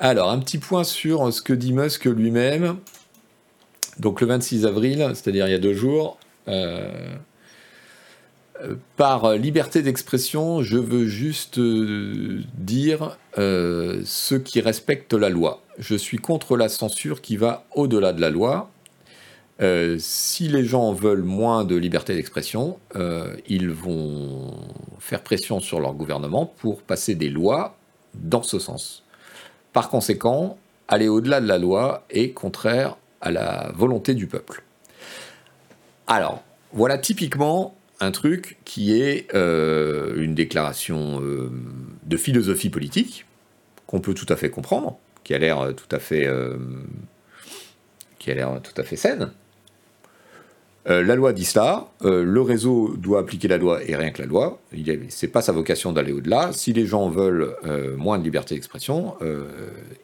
Alors, un petit point sur ce que dit Musk lui-même. Donc le 26 avril, c'est-à-dire il y a deux jours, par liberté d'expression, je veux juste euh, dire euh, ceux qui respectent la loi. Je suis contre la censure qui va au-delà de la loi. Euh, si les gens veulent moins de liberté d'expression, ils vont faire pression sur leur gouvernement pour passer des lois dans ce sens. Par conséquent, aller au-delà de la loi est contraire à la volonté du peuple. Alors, voilà typiquement un truc qui est euh, une déclaration euh, de philosophie politique qu'on peut tout à fait comprendre, qui a l'air tout à fait qui a l'air tout à fait saine. Euh, la loi dit cela, euh, le réseau doit appliquer la loi et rien que la loi. C'est pas sa vocation d'aller au-delà. Si les gens veulent euh, moins de liberté d'expression,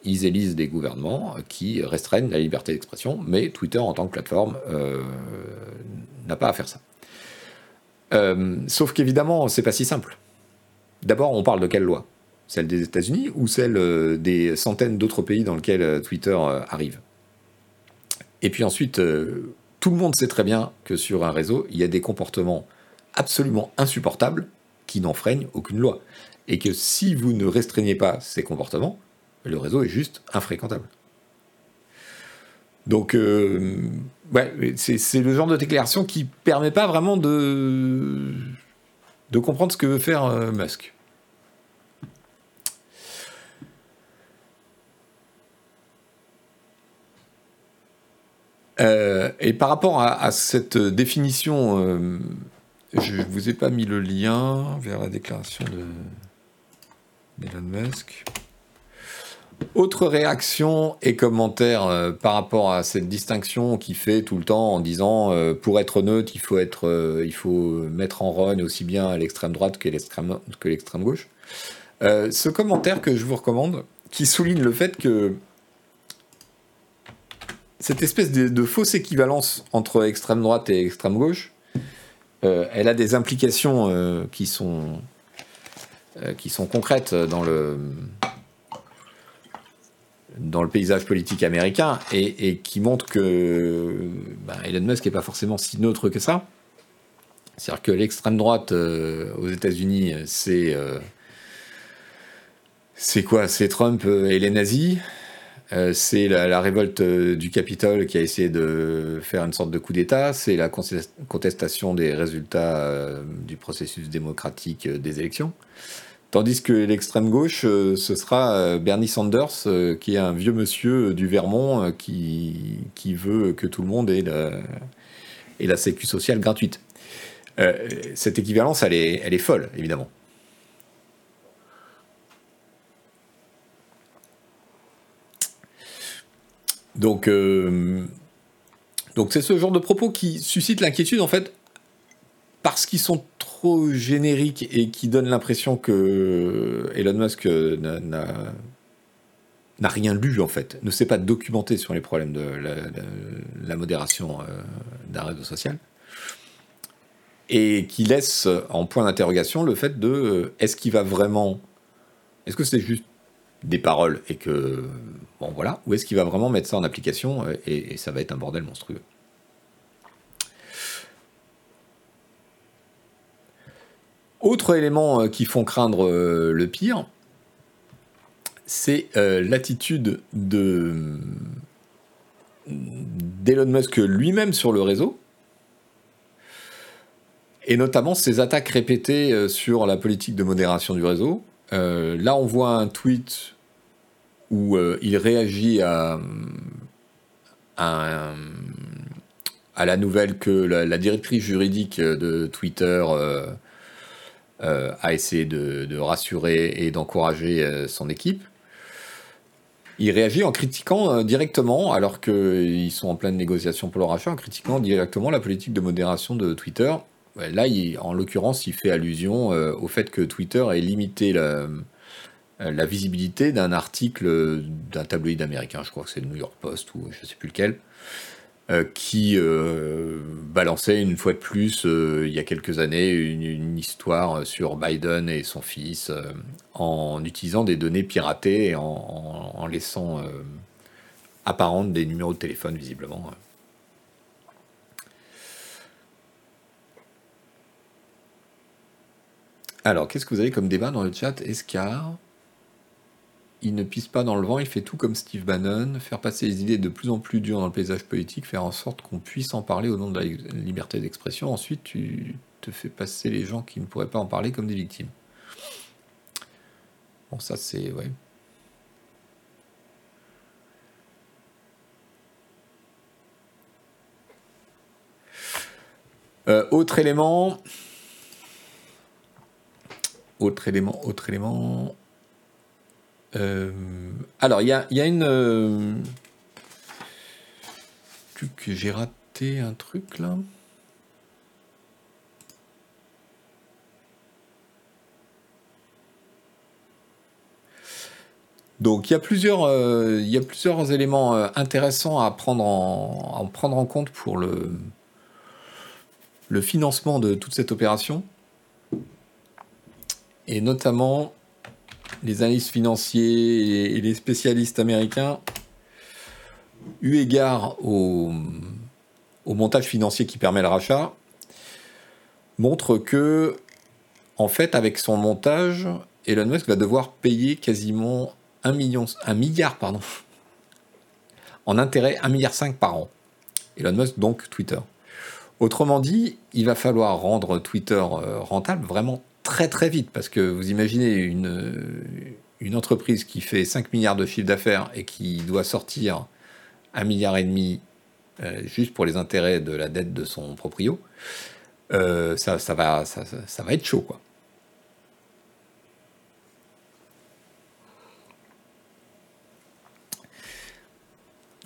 ils élisent des gouvernements qui restreignent la liberté d'expression, mais Twitter en tant que plateforme n'a pas à faire ça. Sauf qu'évidemment, c'est pas si simple. D'abord, on parle de quelle loi? Celle des États-Unis ou celle des centaines d'autres pays dans lesquels Twitter arrive? Et puis ensuite tout le monde sait très bien que sur un réseau, il y a des comportements absolument insupportables qui n'enfreignent aucune loi. Et que si vous ne restreignez pas ces comportements, le réseau est juste infréquentable. Donc, euh, c'est le genre de déclaration qui permet pas vraiment de, de comprendre ce que veut faire euh, Musk. Euh, et par rapport à, cette définition, euh, je ne vous ai pas mis le lien vers la déclaration d'Elon Musk. Autre réaction et commentaire euh, par rapport à cette distinction qu'il fait tout le temps en disant pour être neutre, il faut, être, il faut mettre en rogne aussi bien l'extrême droite que l'extrême gauche. ce commentaire que je vous recommande, qui souligne le fait que cette espèce de, fausse équivalence entre extrême droite et extrême gauche, euh, elle a des implications euh, qui, sont, euh, qui sont concrètes dans le, dans le paysage politique américain et, qui montrent que ben, Elon Musk n'est pas forcément si neutre que ça. C'est-à-dire que l'extrême droite aux États-Unis, c'est. c'est quoi? C'est Trump et les nazis. Euh, c'est la, révolte euh, du Capitole qui a essayé de faire une sorte de coup d'État, c'est la contestation des résultats euh, du processus démocratique des élections. Tandis que l'extrême gauche, ce sera Bernie Sanders, qui est un vieux monsieur du Vermont qui, veut que tout le monde ait la, ait la sécu sociale gratuite. cette équivalence, elle est, elle est folle, évidemment. Euh, donc c'est ce genre de propos qui suscite l'inquiétude en fait parce qu'ils sont trop génériques et qui donnent l'impression que Elon Musk n'a rien lu en fait, ne s'est pas documenté sur les problèmes de la, modération euh, d'un réseau social et qui laisse en point d'interrogation le fait de euh, est-ce qu'il va vraiment, est-ce que c'est juste des paroles et que bon voilà, où est-ce qu'il va vraiment mettre ça en application euh, et, ça va être un bordel monstrueux. Autre élément euh, qui font craindre euh, le pire, c'est l'attitude de d'Elon Musk lui-même sur le réseau, et notamment ses attaques répétées sur la politique de modération du réseau. là, on voit un tweet où euh, il réagit à, la nouvelle que la, directrice juridique de Twitter euh, euh, a essayé de, rassurer et d'encourager son équipe. Il réagit en critiquant directement, alors qu'ils sont en pleine négociation pour le rachat, en critiquant directement la politique de modération de Twitter. Là, en l'occurrence, il fait allusion au fait que Twitter ait limité la, euh, la visibilité d'un article d'un tabloïd américain, je crois que c'est le New York Post ou je ne sais plus lequel, euh, qui euh, balançait une fois de plus, il y a quelques années, une, histoire sur Biden et son fils en utilisant des données piratées et en, laissant apparentes des numéros de téléphone visiblement. Alors, qu'est-ce que vous avez comme débat dans le chat? Escar il ne pisse pas dans le vent, il fait tout comme Steve Bannon, faire passer les idées de plus en plus dures dans le paysage politique, faire en sorte qu'on puisse en parler au nom de la liberté d'expression. Ensuite, tu te fais passer les gens qui ne pourraient pas en parler comme des victimes. Bon, ça c'est... Ouais. Euh, autre élément. Autre élément, autre élément. Euh, alors, il y a, une. Euh, j'ai raté un truc là. Donc il y a plusieurs, euh, il y a plusieurs éléments intéressants à prendre en, prendre en compte pour le, le financement de toute cette opération. Et notamment les analystes financiers et les spécialistes américains, eu égard au, montage financier qui permet le rachat, montrent que, en fait, avec son montage, Elon Musk va devoir payer quasiment un million, un milliard, *laughs* en intérêt, 1,5 milliard par an. Elon Musk, donc Twitter. Autrement dit, il va falloir rendre Twitter euh, rentable vraiment très très vite, parce que vous imaginez une, une entreprise qui fait 5 milliards de chiffre d'affaires et qui doit sortir 1 milliard et demi euh, juste pour les intérêts de la dette de son proprio, euh, ça, ça, va, ça, ça va être chaud quoi.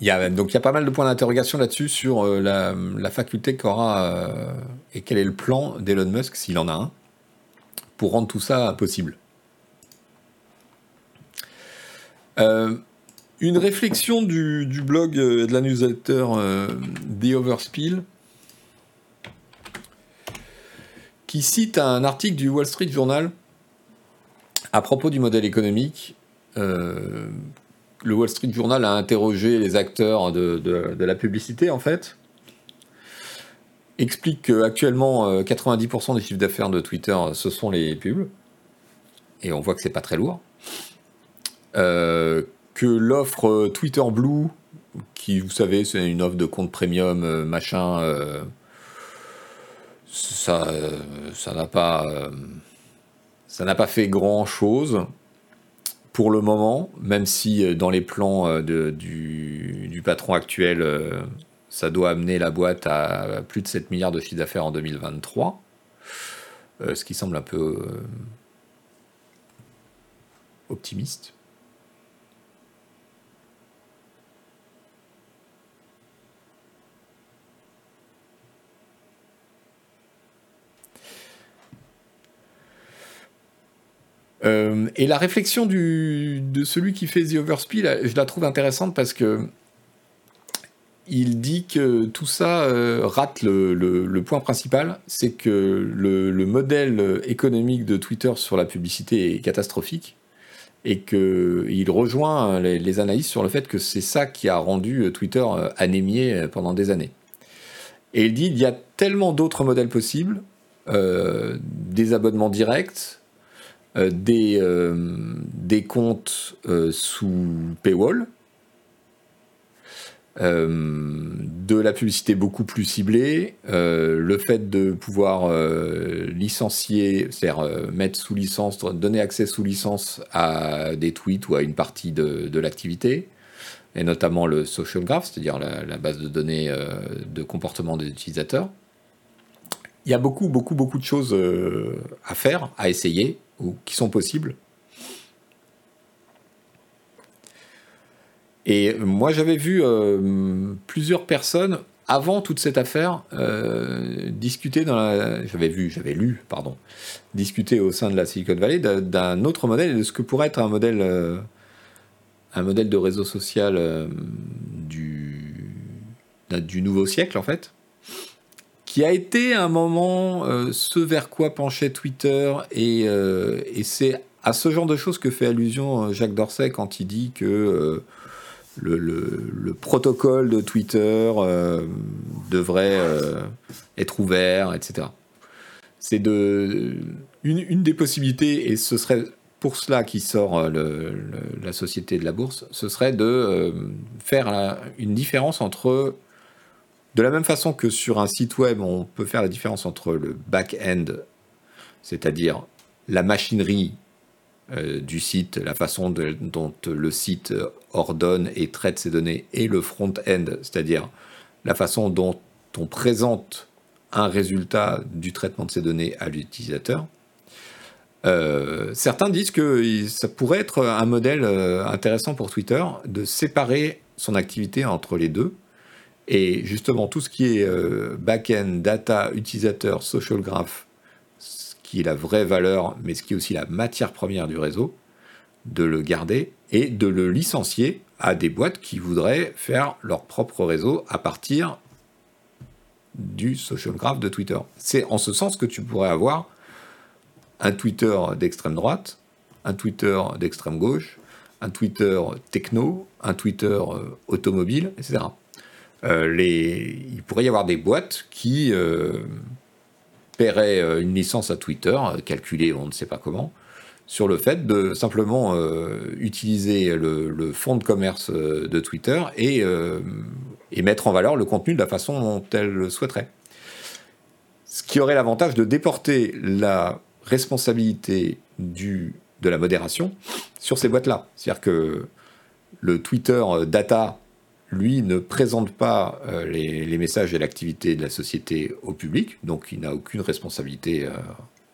Il y a, donc il y a pas mal de points d'interrogation là-dessus sur euh, la, faculté qu'aura et quel est le plan d'Elon Musk, s'il en a un, pour rendre tout ça possible. Euh, une réflexion du, blog de la newsletter The Overspill qui cite un article du Wall Street Journal à propos du modèle économique le Wall Street Journal a interrogé les acteurs de, la publicité, en fait, explique qu'actuellement, 90% euh, des chiffres d'affaires de Twitter, ce sont les pubs. Et on voit que c'est pas très lourd. Euh, que l'offre Twitter Blue, qui, vous savez, c'est une offre de compte premium, euh, machin, ça, ça n'a pas, ça pas fait grand chose pour le moment, même si euh, dans les plans euh, du, patron actuel, euh, ça doit amener la boîte à plus de 7 milliards de chiffre d'affaires en 2023, ce qui semble un peu optimiste. Euh, et la réflexion de celui qui fait The Overspill, je la trouve intéressante parce que il dit que tout ça euh, rate le, point principal, c'est que le, modèle économique de Twitter sur la publicité est catastrophique et qu'il rejoint les, les, analyses sur le fait que c'est ça qui a rendu Twitter euh, anémié pendant des années. Et il dit il y a tellement d'autres modèles possibles, des abonnements directs, euh, des, euh, comptes euh, sous paywall, de la publicité beaucoup plus ciblée, le fait de pouvoir licencier, c'est-à-dire mettre sous licence, donner accès sous licence à des tweets ou à une partie de, l'activité, et notamment le social graph, c'est-à-dire la, la, base de données de comportement des utilisateurs. Il y a beaucoup, beaucoup, beaucoup de choses à faire, à essayer, ou qui sont possibles. Et moi, j'avais vu euh, plusieurs personnes avant toute cette affaire euh, discuter dans la, j'avais vu, j'avais lu, pardon, discuter au sein de la Silicon Valley d'un autre modèle de ce que pourrait être un modèle, euh, un modèle de réseau social du, du nouveau siècle en fait qui a été un moment ce vers quoi penchait Twitter, euh, et, c'est à ce genre de choses que fait allusion Jacques Dorsey quand il dit que le, protocole de Twitter devrait être ouvert, etc. C'est une, des possibilités, et ce serait pour cela qui sort la société de la bourse, ce serait de faire une différence entre de la même façon que sur un site web, on peut faire la différence entre le back-end, c'est-à-dire la machinerie euh, du site, la façon dont le site ordonne et traite ses données, et le front-end, c'est-à-dire la façon dont on présente un résultat du traitement de ces données à l'utilisateur. Euh, certains disent que ça pourrait être un modèle euh, intéressant pour Twitter de séparer son activité entre les deux et justement, tout ce qui est euh, back-end, data, utilisateur, social graph, qui est la vraie valeur, mais ce qui est aussi la matière première du réseau, de le garder et de le licencier à des boîtes qui voudraient faire leur propre réseau à partir du social graph de Twitter. C'est en ce sens que tu pourrais avoir un Twitter d'extrême droite, un Twitter d'extrême gauche, un Twitter techno, un Twitter euh, automobile, etc. Euh. Il pourrait y avoir des boîtes qui euh, paieraient une licence à Twitter, calculée on ne sait pas comment, sur le fait de simplement utiliser le, le, fonds de commerce de Twitter et, et, mettre en valeur le contenu de la façon dont elle le souhaiterait. Ce qui aurait l'avantage de déporter la responsabilité du de la modération sur ces boîtes-là. C'est-à-dire que le Twitter data, lui, ne présente pas euh, les, messages et l'activité de la société au public, donc il n'a aucune responsabilité euh,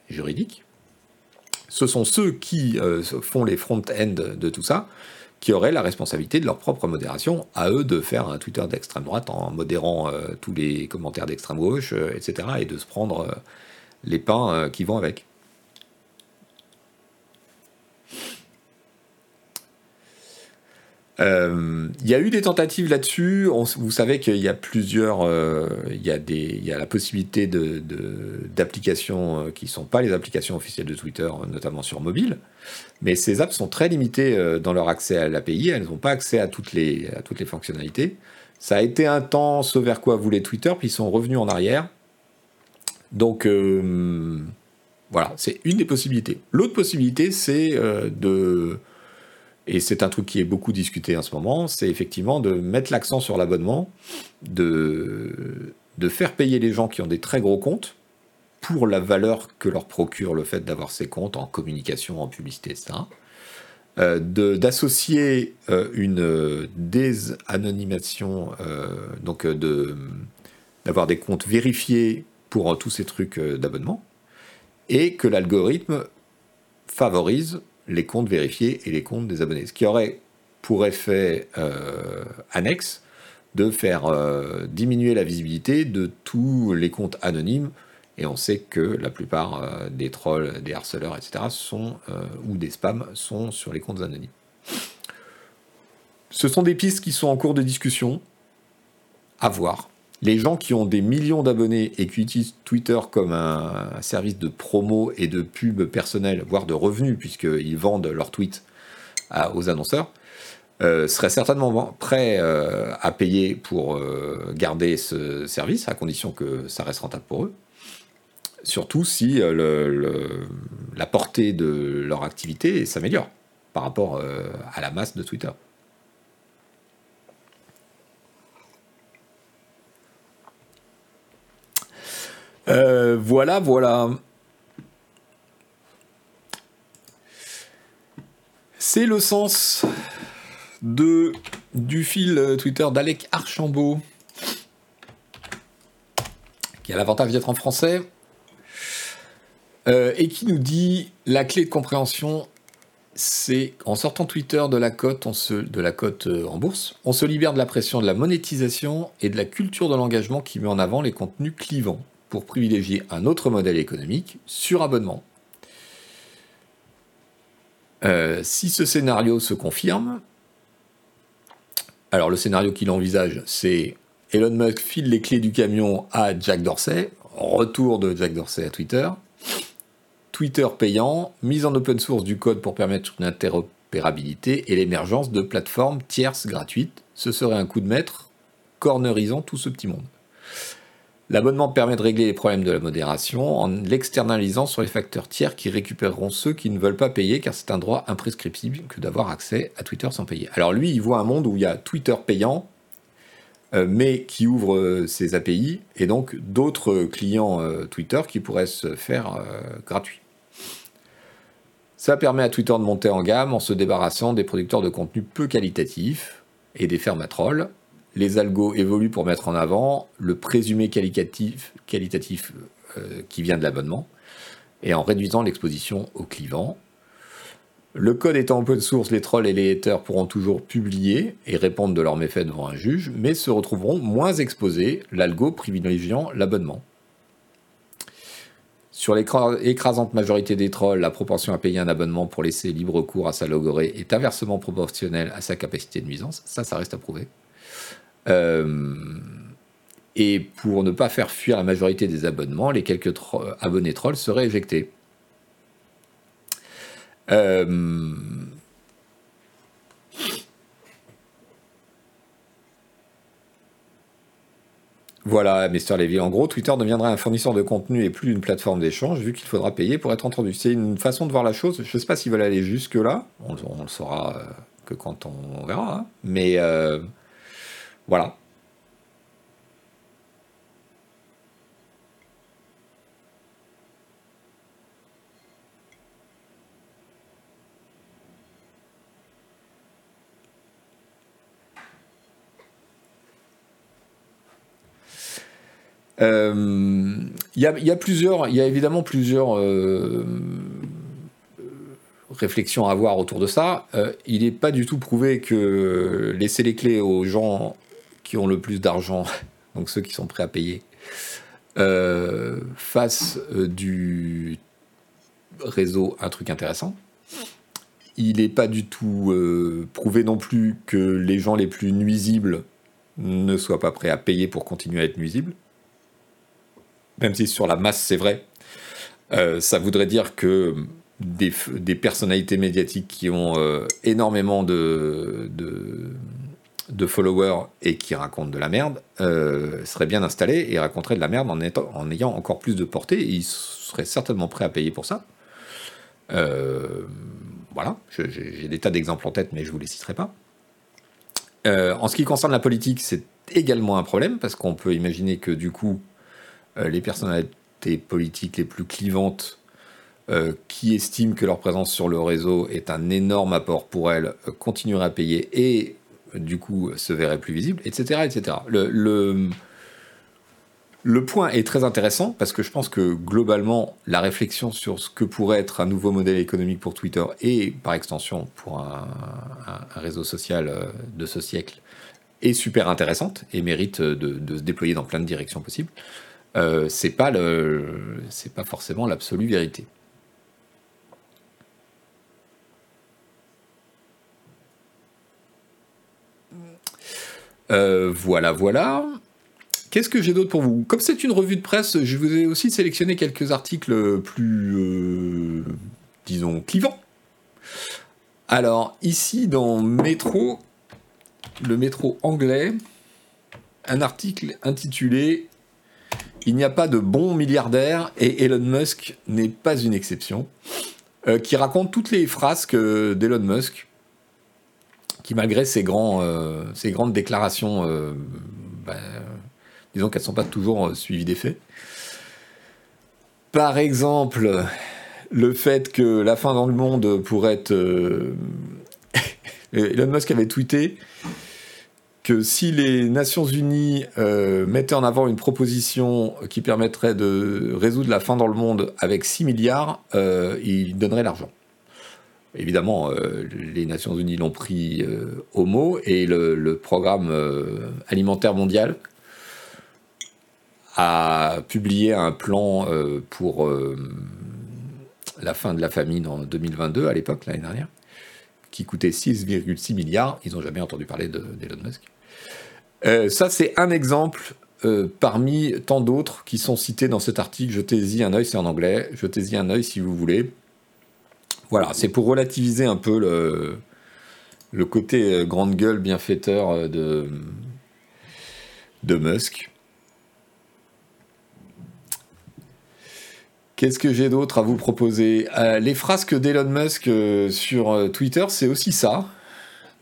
juridique. Ce sont ceux qui euh, font les front-end de tout ça qui auraient la responsabilité de leur propre modération, à eux de faire un Twitter d'extrême droite en modérant tous les commentaires d'extrême gauche, etc., et de se prendre les pains qui vont avec. Euh, il y a eu des tentatives là-dessus. Vous savez qu'il y a plusieurs, euh, il, y a la possibilité d'applications euh, qui ne sont pas les applications officielles de Twitter, notamment sur mobile. Mais ces apps sont très limitées dans leur accès à l'API. Elles n'ont pas accès à toutes, les, à toutes les fonctionnalités. Ça a été un temps ce vers quoi voulait Twitter, puis ils sont revenus en arrière. Donc voilà, c'est une des possibilités. L'autre possibilité, c'est de et c'est un truc qui est beaucoup discuté en ce moment, c'est effectivement de mettre l'accent sur l'abonnement, de, de faire payer les gens qui ont des très gros comptes pour la valeur que leur procure le fait d'avoir ces comptes en communication, en publicité, etc. Euh, d'associer euh, une désanonymation, euh, donc d'avoir des comptes vérifiés pour tous ces trucs d'abonnement, et que l'algorithme favorise les comptes vérifiés et les comptes des abonnés. Ce qui aurait pour effet euh, annexe de faire euh, diminuer la visibilité de tous les comptes anonymes. Et on sait que la plupart euh, des trolls, des harceleurs, etc., sont, ou des spams sont sur les comptes anonymes. Ce sont des pistes qui sont en cours de discussion. À voir les gens qui ont des millions d'abonnés et qui utilisent Twitter comme un, service de promo et de pub personnel, voire de revenus, puisqu'ils vendent leurs tweets aux annonceurs, euh, seraient certainement prêts euh, à payer pour euh, garder ce service, à condition que ça reste rentable pour eux. Surtout si la portée de leur activité s'améliore par rapport à la masse de Twitter. Euh, voilà, voilà. C'est le sens de, du fil Twitter d'Alec Archambault, qui a l'avantage d'être en français, euh, et qui nous dit la clé de compréhension, c'est en sortant Twitter de la cote, de la cote euh, en bourse, on se libère de la pression de la monétisation et de la culture de l'engagement qui met en avant les contenus clivants privilégier un autre modèle économique sur abonnement. Euh, si ce scénario se confirme, alors le scénario qu'il envisage, c'est Elon Musk file les clés du camion à Jack Dorsey, retour de Jack Dorsey à Twitter, Twitter payant, mise en open source du code pour permettre une interopérabilité et l'émergence de plateformes tierces gratuites. Ce serait un coup de maître cornerisant tout ce petit monde. L'abonnement permet de régler les problèmes de la modération en l'externalisant sur les facteurs tiers qui récupéreront ceux qui ne veulent pas payer car c'est un droit imprescriptible que d'avoir accès à Twitter sans payer. Alors lui, il voit un monde où il y a Twitter payant, euh, mais qui ouvre euh, ses API, et donc d'autres clients euh, Twitter qui pourraient se faire gratuits. Ça permet à Twitter de monter en gamme en se débarrassant des producteurs de contenu peu qualitatifs et des fermes à trolls, les algos évoluent pour mettre en avant le présumé qualitatif, euh, qui vient de l'abonnement, et en réduisant l'exposition au clivant. Le code étant open source, les trolls et les haters pourront toujours publier et répondre de leurs méfaits devant un juge, mais se retrouveront moins exposés, l'algo privilégiant l'abonnement. Sur l'écrasante majorité des trolls, la proportion à payer un abonnement pour laisser libre cours à sa logorée est inversement proportionnelle à sa capacité de nuisance. Ça, ça reste à prouver. Euh, et pour ne pas faire fuir la majorité des abonnements, les quelques abonnés trolls seraient éjectés. Euh, Voilà, Mr. Levy. En gros, Twitter deviendra un fournisseur de contenu et plus une plateforme d'échange, vu qu'il faudra payer pour être entendu. C'est une façon de voir la chose. Je ne sais pas s'ils veulent aller jusque-là. On, le saura euh, que quand on verra. Hein. Mais voilà. Il euh, y, a, plusieurs, il y a évidemment plusieurs euh, réflexions à avoir autour de ça. Euh, il n'est pas du tout prouvé que laisser les clés aux gens ont le plus d'argent, *laughs* donc ceux qui sont prêts à payer, fasse du réseau un truc intéressant. Il n'est pas du tout prouvé non plus que les gens les plus nuisibles ne soient pas prêts à payer pour continuer à être nuisibles même si sur la masse c'est vrai, euh, ça voudrait dire que des, personnalités médiatiques qui ont euh, énormément de, followers et qui racontent de la merde euh, seraient bien installés et raconteraient de la merde en, en ayant encore plus de portée. Et ils seraient certainement prêts à payer pour ça. voilà, j'ai des tas d'exemples en tête, mais je ne vous les citerai pas. en ce qui concerne la politique, c'est également un problème parce qu'on peut imaginer que du coup, euh, les personnalités politiques les plus clivantes euh, qui estiment que leur présence sur le réseau est un énorme apport pour elles euh, continueraient à payer et du coup se verraient plus visibles, etc. etc. Le, le, le, point est très intéressant parce que je pense que globalement, la réflexion sur ce que pourrait être un nouveau modèle économique pour Twitter et par extension pour un, réseau social de ce siècle est super intéressante et mérite de, de, se déployer dans plein de directions possibles. Euh, c'est pas le, c'est pas forcément l'absolue vérité. Euh, voilà, voilà. Qu'est-ce que j'ai d'autre pour vous? Comme c'est une revue de presse, je vous ai aussi sélectionné quelques articles plus, euh, disons, clivants. Alors, ici, dans Métro, le métro anglais, un article intitulé il n'y a pas de bons milliardaires et Elon Musk n'est pas une exception, euh, qui raconte toutes les frasques d'Elon Musk, qui malgré grands, euh, grandes déclarations, euh, ben, disons qu'elles ne sont pas toujours suivies des faits. Par exemple, le fait que la fin dans le monde pourrait être... *laughs* Elon Musk avait tweeté que si les Nations Unies euh, mettaient en avant une proposition qui permettrait de résoudre la faim dans le monde avec 6 milliards, euh, ils donneraient l'argent. Évidemment, euh, les Nations Unies l'ont pris au mot et le, programme alimentaire mondial a publié un plan pour la fin de la famine en 2022, à l'époque, l'année dernière, qui coûtait 6,6 milliards. Ils n'ont jamais entendu parler d'Elon Musk. Euh, ça, c'est un exemple euh, parmi tant d'autres qui sont cités dans cet article. Jetez-y un œil, c'est en anglais. Jetez-y un œil si vous voulez. Voilà, c'est pour relativiser un peu le, côté euh, grande gueule bienfaiteur de, de Musk. Qu'est-ce que j'ai d'autre à vous proposer? Les frasques d'Elon Musk sur Twitter, c'est aussi ça.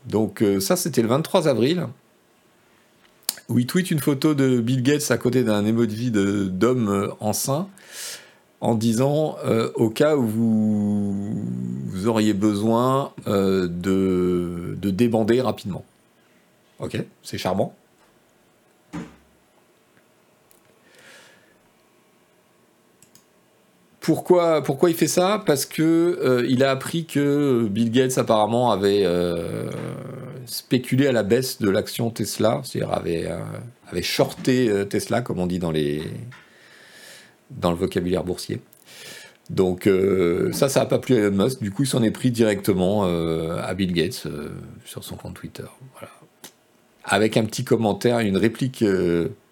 Donc ça, c'était le 23 avril où il tweet une photo de Bill Gates à côté d'un emoji d'homme euh, enceint en disant euh, au cas où vous, auriez besoin euh, de, de, débander rapidement. Ok, c'est charmant. Pourquoi, il fait ça? Parce que il a appris que Bill Gates apparemment avait spéculer à la baisse de l'action Tesla, c'est-à-dire avait, euh, avait shorté euh, Tesla, comme on dit dans, les, dans le vocabulaire boursier. Donc ça, ça n'a pas plu à Elon Musk. Du coup, il s'en est pris directement à Bill Gates sur son compte Twitter. Avec un petit commentaire, une réplique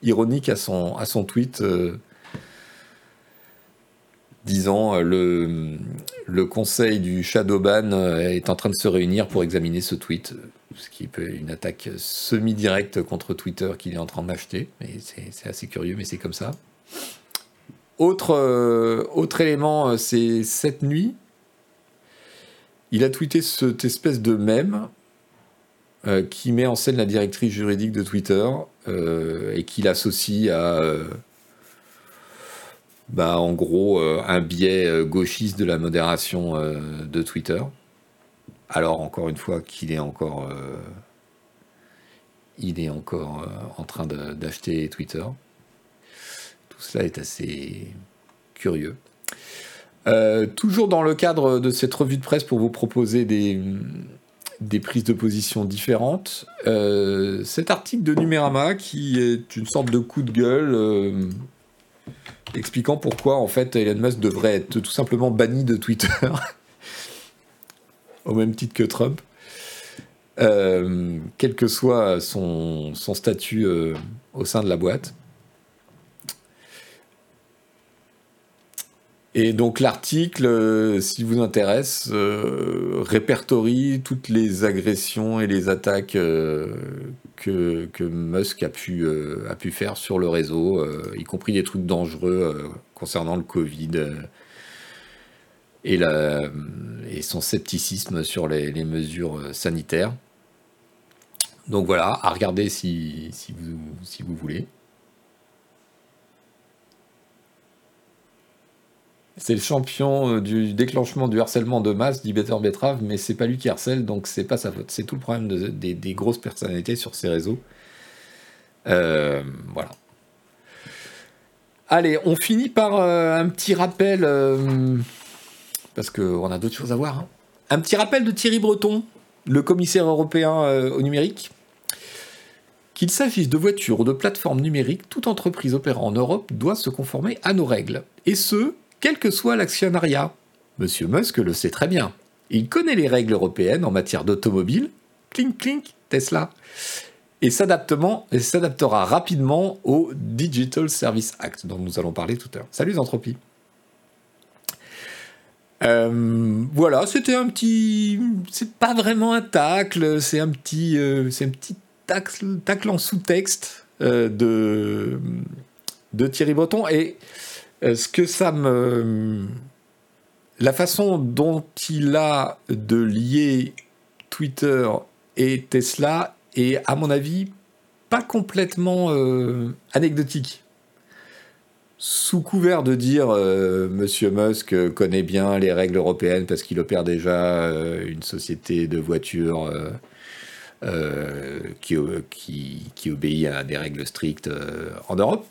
ironique à son, à son tweet disant euh, le, le conseil du Shadowban euh, est en train de se réunir pour examiner ce tweet, ce qui peut être une attaque semi-directe contre Twitter qu'il est en train d'acheter. C'est assez curieux, mais c'est comme ça. Autre, euh, autre élément, c'est cette nuit, il a tweeté cette espèce de mème qui met en scène la directrice juridique de Twitter et qui l'associe à bah, en gros, euh, un biais euh, gauchiste de la modération euh, de Twitter. Alors, encore une fois, qu'il est encore, il est encore en train d'acheter Twitter. Cela est assez curieux. toujours dans le cadre de cette revue de presse pour vous proposer des, prises de position différentes, cet article de Numérama qui est une sorte de coup de gueule expliquant pourquoi en fait Elon Musk devrait être tout simplement banni de Twitter, *laughs* au même titre que Trump, euh, quel que soit son, statut euh, au sein de la boîte. Et donc l'article, euh, si vous intéresse, répertorie toutes les agressions et les attaques que, Musk a pu, euh, a pu faire sur le réseau, euh, y compris des trucs dangereux euh, concernant le Covid et, son scepticisme sur les, mesures sanitaires. Donc voilà, à regarder si vous voulez. C'est le champion du déclenchement du harcèlement de masse, dit Better Betrave, mais c'est pas lui qui harcèle, donc c'est pas sa faute. C'est tout le problème des, grosses personnalités sur ces réseaux. Euh, voilà. Allez, on finit par euh, un petit rappel, euh, parce qu'on a d'autres choses à voir. Hein. Un petit rappel de Thierry Breton, le commissaire européen au numérique. Qu'il s'agisse de voitures ou de plateformes numériques, toute entreprise opérant en Europe doit se conformer à nos règles. Et ce, quel que soit l'actionnariat. Monsieur Musk le sait très bien. Il connaît les règles européennes en matière d'automobile, clink clink, Tesla, et s'adaptera rapidement au Digital Service Act dont nous allons parler tout à l'heure. Salut Entropie. Euh, voilà, c'était un petit, c'est pas vraiment un tacle, c'est un petit, euh, un petit tacle, en sous-texte euh, de de Thierry Breton et ce que ça me. La façon dont il a de lier Twitter et Tesla est, à mon avis, pas complètement euh, anecdotique. Sous couvert de dire euh, Monsieur Musk connaît bien les règles européennes parce qu'il opère déjà une société de voitures qui, qui, obéit à des règles strictes en Europe,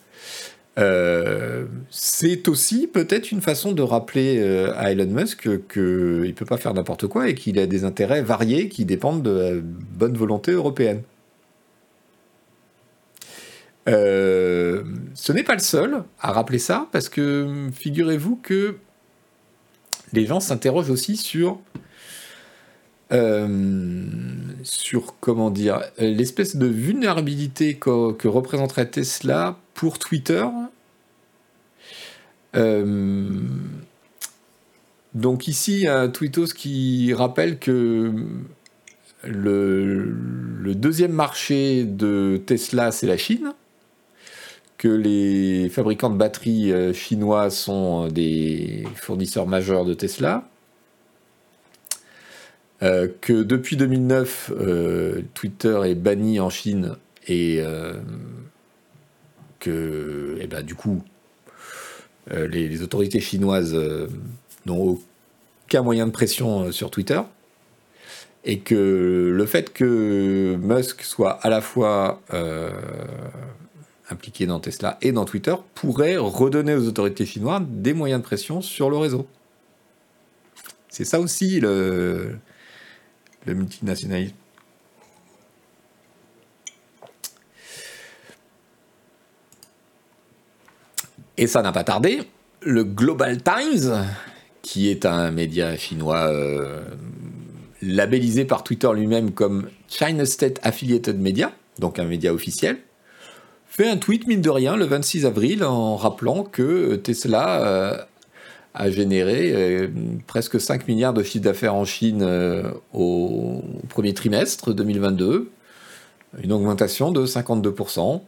euh, c'est aussi peut-être une façon de rappeler euh, à Elon Musk qu'il ne peut pas faire n'importe quoi et qu'il a des intérêts variés qui dépendent de la bonne volonté européenne. Euh, ce n'est pas le seul à rappeler ça, parce que figurez-vous que les gens s'interrogent aussi sur, sur comment dire, l'espèce de vulnérabilité que représenterait Tesla Twitter. Euh, donc ici, un tweetos qui rappelle que le, deuxième marché de Tesla, c'est la Chine, que les fabricants de batteries euh, chinois sont des fournisseurs majeurs de Tesla, euh, que depuis 2009, Twitter est banni en Chine et que, eh ben, du coup, euh, les, autorités chinoises euh, n'ont aucun moyen de pression euh, sur Twitter. Et que le fait que Musk soit à la fois impliqué dans Tesla et dans Twitter pourrait redonner aux autorités chinoises des moyens de pression sur le réseau. C'est ça aussi le, le multinationalisme. Et ça n'a pas tardé. Le Global Times, qui est un média chinois labellisé par Twitter lui-même comme China State Affiliated Media, donc un média officiel, fait un tweet, mine de rien, le 26 avril, en rappelant que Tesla a généré presque 5 milliards de chiffre d'affaires en Chine au premier trimestre 2022, une augmentation de 52%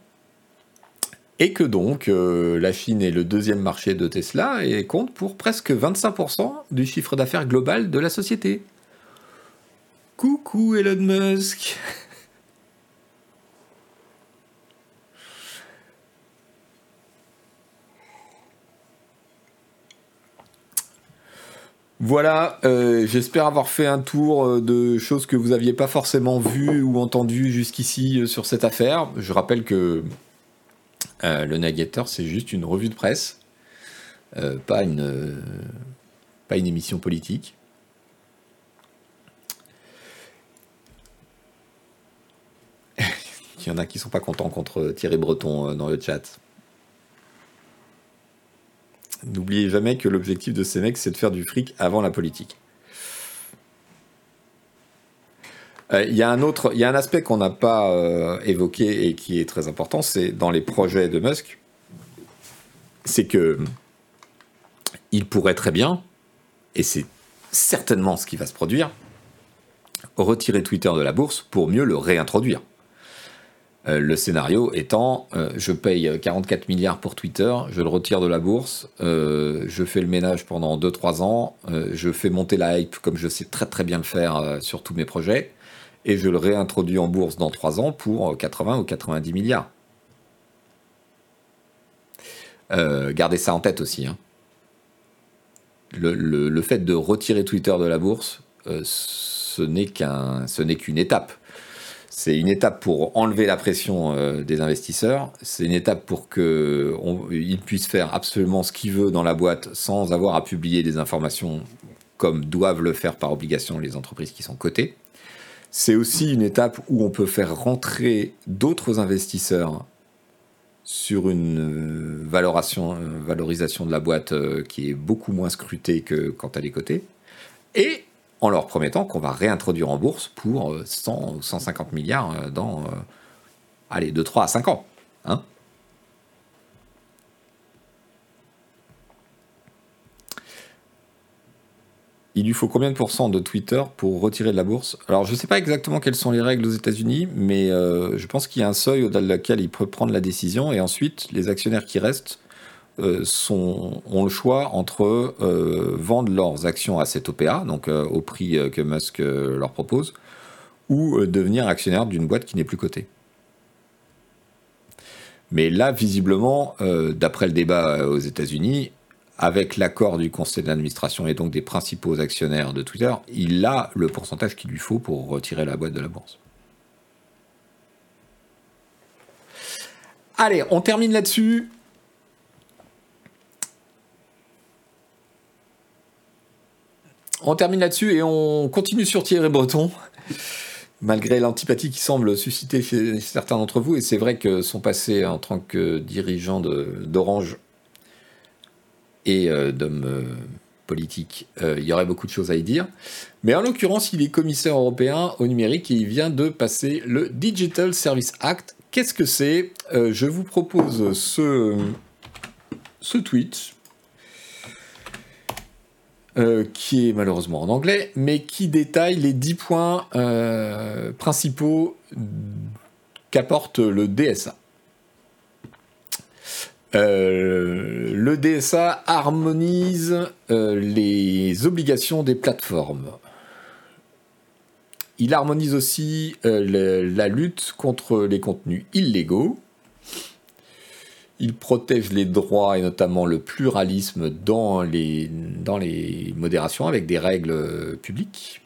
et que donc euh, la Chine est le deuxième marché de Tesla et compte pour presque 25% du chiffre d'affaires global de la société. Coucou Elon Musk *laughs* Voilà, euh, j'espère avoir fait un tour euh, de choses que vous n'aviez pas forcément vues ou entendues jusqu'ici sur cette affaire. Je rappelle que euh, le Navigator, c'est juste une revue de presse, euh, pas, une, euh, pas une émission politique. *laughs* Il y en a qui sont pas contents contre Thierry Breton dans le chat. N'oubliez jamais que l'objectif de ces mecs, c'est de faire du fric avant la politique. Euh, il y a un autre, il y a un aspect qu'on n'a pas euh, évoqué et qui est très important, c'est dans les projets de Musk, c'est que il pourrait très bien, et c'est certainement ce qui va se produire, retirer Twitter de la bourse pour mieux le réintroduire. Euh, le scénario étant, je paye 44 milliards pour Twitter, je le retire de la bourse, je fais le ménage pendant 2-3 ans, je fais monter la hype comme je sais très très bien le faire sur tous mes projets, et je le réintroduis en bourse dans 3 ans pour 80 ou 90 milliards. Euh, gardez ça en tête aussi. Hein. Le, fait de retirer Twitter de la bourse, euh, ce n'est qu'une étape. C'est une étape pour enlever la pression euh, des investisseurs. C'est une étape pour qu'ils puissent faire absolument ce qu'ils veulent dans la boîte sans avoir à publier des informations comme doivent le faire par obligation les entreprises qui sont cotées. C'est aussi une étape où on peut faire rentrer d'autres investisseurs sur une euh, valorisation, euh, valorisation de la boîte euh, qui est beaucoup moins scrutée que quand elle est cotée, et en leur promettant qu'on va réintroduire en bourse pour 100 ou 150 milliards dans, allez, de 3 à 5 ans. Hein il lui faut combien de pourcents de Twitter pour retirer de la bourse? Alors, je ne sais pas exactement quelles sont les règles aux États-Unis, mais euh, je pense qu'il y a un seuil au-delà de laquelle il peut prendre la décision, et ensuite, les actionnaires qui restent euh, ont le choix entre euh, vendre leurs actions à cette OPA, donc au prix que Musk leur propose, ou devenir actionnaire d'une boîte qui n'est plus cotée. Mais là, visiblement, d'après le débat aux États-Unis, avec l'accord du conseil d'administration et donc des principaux actionnaires de Twitter, il a le pourcentage qu'il lui faut pour retirer la boîte de la bourse. Allez, on termine là-dessus. On termine là-dessus et on continue sur Thierry Breton, *laughs* malgré l'antipathie qui semble susciter chez certains d'entre vous. Et c'est vrai que son passé en tant que dirigeant d'Orange et euh, d'hommes euh, politiques, euh, il y aurait beaucoup de choses à y dire. Mais en l'occurrence, il est commissaire européen au numérique et il vient de passer le Digital Service Act. Qu'est-ce que c'est? Je vous propose ce, ce tweet. qui est malheureusement en anglais, mais qui détaille les 10 points principaux qu'apporte le DSA. Euh, le DSA harmonise euh, les obligations des plateformes. Il harmonise aussi euh, la lutte contre les contenus illégaux. Il protège les droits et notamment le pluralisme dans les, dans les modérations avec des règles publiques.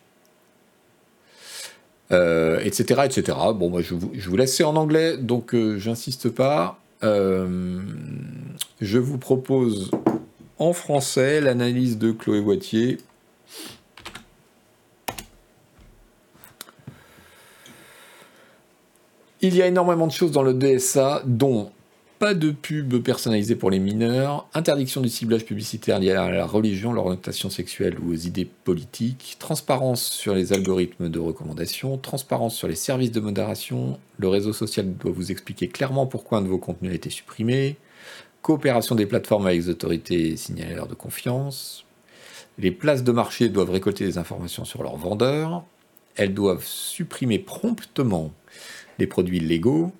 etc., etc. Bon, moi, je vous, je vous laisse en anglais, donc j'insiste pas. Euh, je vous propose en français l'analyse de Chloé Boitier. Il y a énormément de choses dans le DSA, dont pas de pub personnalisée pour les mineurs, interdiction du ciblage publicitaire lié à la religion, l'orientation sexuelle ou aux idées politiques, transparence sur les algorithmes de recommandation, transparence sur les services de modération, le réseau social doit vous expliquer clairement pourquoi un de vos contenus a été supprimé, coopération des plateformes avec les autorités et signaleurs de confiance, les places de marché doivent récolter des informations sur leurs vendeurs, elles doivent supprimer promptement les produits illégaux,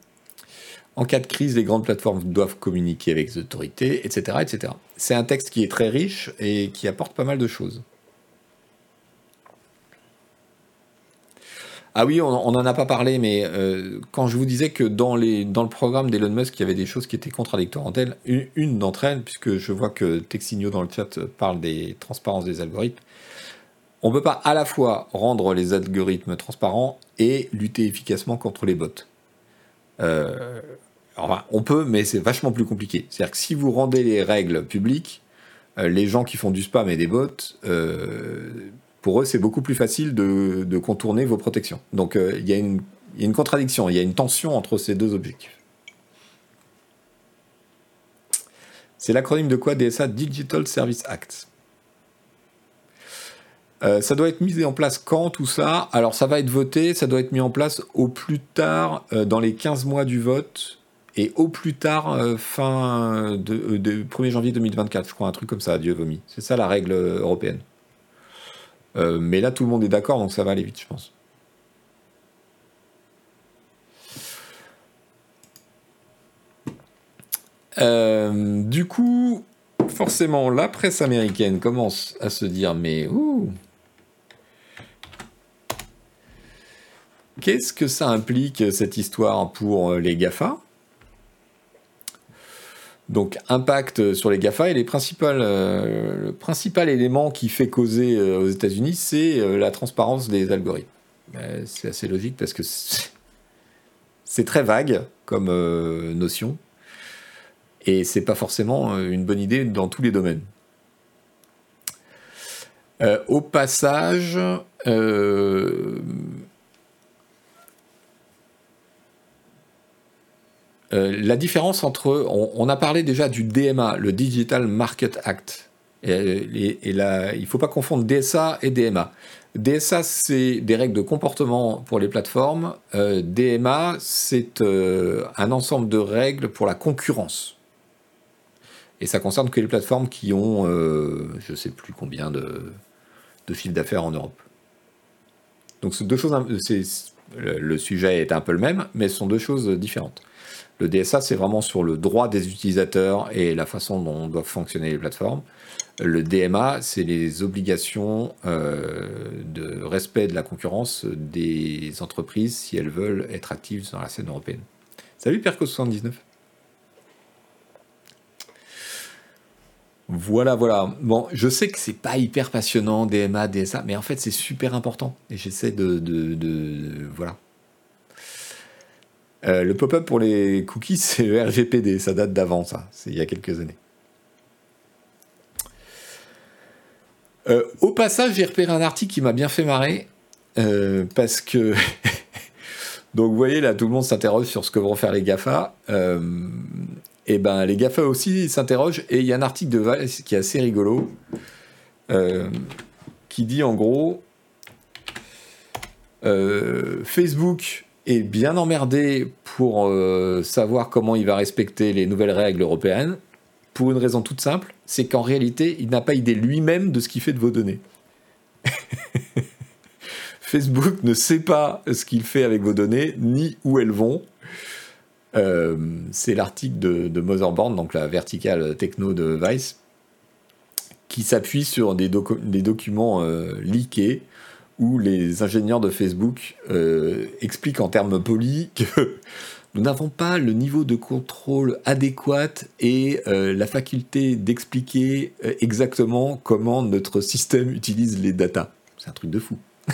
en cas de crise, les grandes plateformes doivent communiquer avec les autorités, etc. etc. C'est un texte qui est très riche et qui apporte pas mal de choses. Ah oui, on n'en a pas parlé, mais euh, quand je vous disais que dans, le programme d'Elon Musk, il y avait des choses qui étaient contradictoires entre elles, une, d'entre elles, puisque je vois que Texigno dans le chat parle des transparences des algorithmes, on ne peut pas à la fois rendre les algorithmes transparents et lutter efficacement contre les bots. Euh, on peut, mais c'est vachement plus compliqué. C'est-à-dire que si vous rendez les règles publiques, euh, les gens qui font du spam et des bots, euh, pour eux, c'est beaucoup plus facile de, contourner vos protections. Donc euh, il y, a une contradiction, il y a une tension entre ces deux objectifs. C'est l'acronyme de quoi? DSA Digital Service Act. ça doit être mis en place quand tout ça? Alors ça va être voté, ça doit être mis en place au plus tard dans les 15 mois du vote et au plus tard euh, fin de, 1er euh, janvier 2024, je crois, un truc comme ça, Dieu vomi. C'est ça la règle européenne. Euh, mais là, tout le monde est d'accord, donc ça va aller vite, je pense. du coup, forcément, la presse américaine commence à se dire, mais ouh, qu'est-ce que ça implique cette histoire pour les GAFA? Donc impact sur les GAFA et euh, le principal élément qui fait causer euh, aux États-Unis, c'est euh, la transparence des algorithmes. c'est assez logique parce que c'est très vague comme notion et c'est pas forcément une bonne idée dans tous les domaines. au passage, Euh, la différence entre. On, a parlé déjà du DMA, le Digital Market Act. Et, il ne faut pas confondre DSA et DMA. DSA, c'est des règles de comportement pour les plateformes. Euh, DMA, c'est euh, un ensemble de règles pour la concurrence. Et ça concerne que les plateformes qui ont, je ne sais plus combien de, de d'affaires en Europe. Donc, deux choses. le sujet est un peu le même, mais ce sont deux choses différentes. Le DSA, c'est vraiment sur le droit des utilisateurs et la façon dont doivent fonctionner les plateformes. Le DMA, c'est les obligations euh, de respect de la concurrence des entreprises si elles veulent être actives dans la scène européenne. Salut Perco79. Voilà, voilà. Bon, je sais que c'est pas hyper passionnant, DMA, DSA, mais en fait c'est super important. Et j'essaie de, de, Voilà. Euh, le pop-up pour les cookies, *laughs* c'est le RGPD, ça date d'avant, ça, c'est il y a quelques années. Euh, au passage, j'ai repéré un article qui m'a bien fait marrer, euh, parce que... *laughs* Donc vous voyez, là, tout le monde s'interroge sur ce que vont faire les GAFA. et ben, les GAFA aussi s'interrogent, et il y a un article de Valls qui est assez rigolo, qui dit en gros... Facebook est bien emmerdé pour euh, savoir comment il va respecter les nouvelles règles européennes, pour une raison toute simple, c'est qu'en réalité, il n'a pas idée lui-même de ce qu'il fait de vos données. *laughs* Facebook ne sait pas ce qu'il fait avec vos données, ni où elles vont. Euh, c'est l'article de, de, Motherboard, donc la verticale techno de Vice, qui s'appuie sur des, documents euh, leakés où les ingénieurs de Facebook euh, expliquent en termes polis que *laughs* nous n'avons pas le niveau de contrôle adéquat et euh, la faculté d'expliquer euh, exactement comment notre système utilise les datas. C'est un truc de fou. *laughs*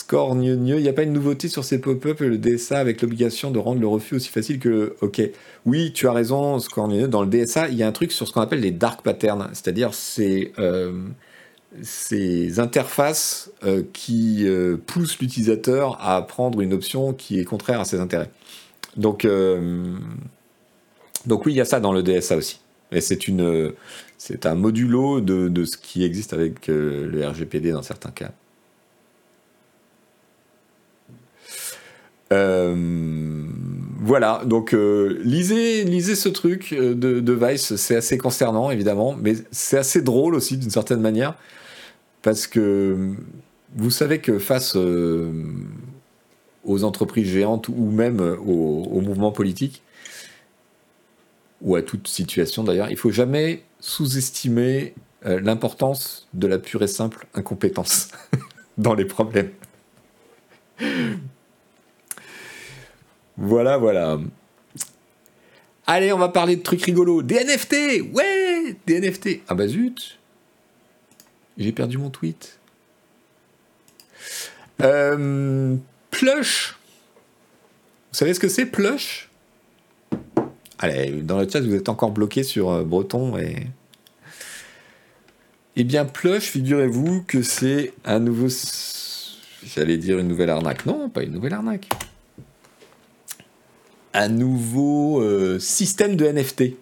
Score il n'y a pas une nouveauté sur ces pop-up et le DSA avec l'obligation de rendre le refus aussi facile que le OK. Oui, tu as raison, Score dans le DSA, il y a un truc sur ce qu'on appelle les dark patterns, c'est-à-dire c'est euh, ces interfaces euh, qui euh, poussent l'utilisateur à prendre une option qui est contraire à ses intérêts. Donc, oui, il y a ça dans le DSA aussi. Et c'est un modulo de, de, ce qui existe avec le RGPD dans certains cas. Voilà, donc lisez, lisez ce truc de, de Vice, c'est assez concernant évidemment, mais c'est assez drôle aussi d'une certaine manière. Parce que vous savez que face euh, aux entreprises géantes ou même au, mouvement politique, ou à toute situation d'ailleurs, il faut jamais sous-estimer euh, l'importance de la pure et simple incompétence *laughs* dans les problèmes. Voilà, voilà. Allez, on va parler de trucs rigolos. Des NFT Ouais Des NFT Ah bah zut j'ai perdu mon tweet. Euh, plush. Vous savez ce que c'est, Plush? Allez, dans le chat, vous êtes encore bloqué sur euh, Breton et. Eh bien, Plush, figurez-vous que c'est un nouveau. J'allais dire une nouvelle arnaque. Non, pas une nouvelle arnaque. Un nouveau euh, système de NFT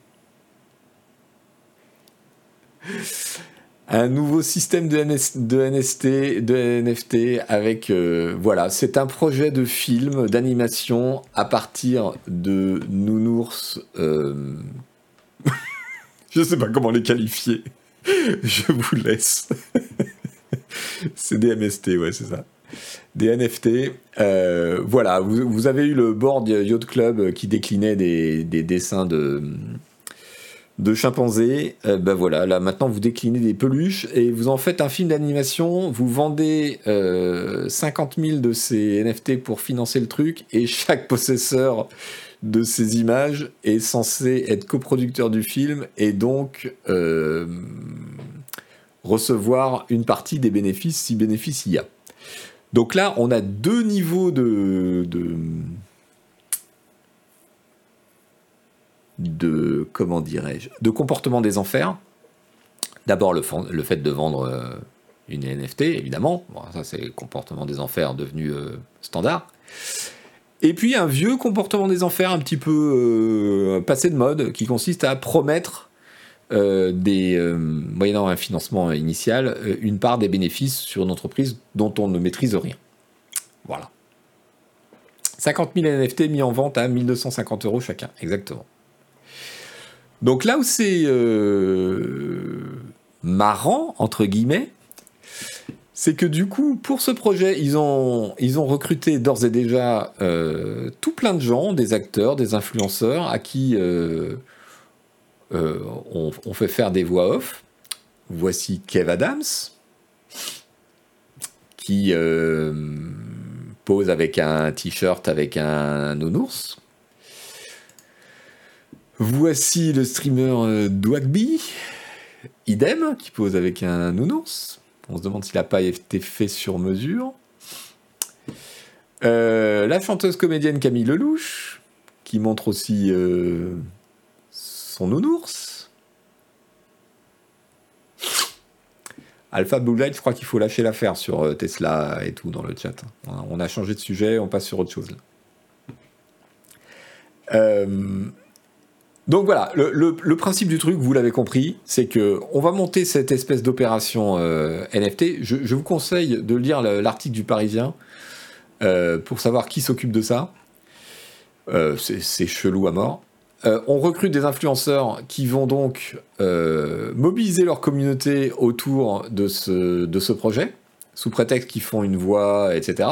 un nouveau système de, de, NST, de NFT avec euh, voilà, c'est un projet de film d'animation à partir de nounours. Euh... *laughs* Je sais pas comment les qualifier. *laughs* Je vous laisse. *laughs* c'est des MST, ouais, c'est ça. Des NFT. Euh, voilà, vous, avez eu le board Yacht Club qui déclinait des, des dessins de chimpanzés, euh, ben voilà, là maintenant vous déclinez des peluches et vous en faites un film d'animation, vous vendez 50 euh, 000 de ces NFT pour financer le truc et chaque possesseur de ces images est censé être coproducteur du film et donc recevoir une partie des bénéfices si bénéfice il y a. Donc là, on a deux niveaux de comment dirais-je de comportement des enfers. D'abord le, fait de vendre euh, une NFT, évidemment. ça c'est comportement des enfers devenu euh, standard. Et puis un vieux comportement des enfers un petit peu euh, passé de mode, qui consiste à promettre des, moyennant un financement initial, une part des bénéfices sur une entreprise dont on ne maîtrise rien. Voilà. 50 000 NFT mis en vente à 1250 euros chacun, exactement. Donc là où c'est euh, marrant, entre guillemets, c'est que du coup, pour ce projet, ils ont, ils ont recruté d'ores et déjà euh, tout plein de gens, des acteurs, des influenceurs, à qui euh, on, fait faire des voix off. Voici Kev Adams, qui pose avec un t-shirt avec un nounours. Voici le streamer euh, Dwagby, idem, qui pose avec un nounours. On se demande s'il n'a pas été fait sur mesure. Euh, la chanteuse comédienne Camille Lelouch, qui montre aussi euh, nounours. Alpha Blue Light, je crois qu'il faut lâcher l'affaire sur Tesla et tout dans le chat. On a changé de sujet, on passe sur autre chose. Euh, donc voilà, le, principe du truc, vous l'avez compris, c'est que on va monter cette espèce d'opération euh, NFT. Je, vous conseille de lire l'article du Parisien euh, pour savoir qui s'occupe de ça. Euh, c'est chelou à mort. On recrute des influenceurs qui vont donc mobiliser leur communauté autour de ce, projet, sous prétexte qu'ils font une voix, etc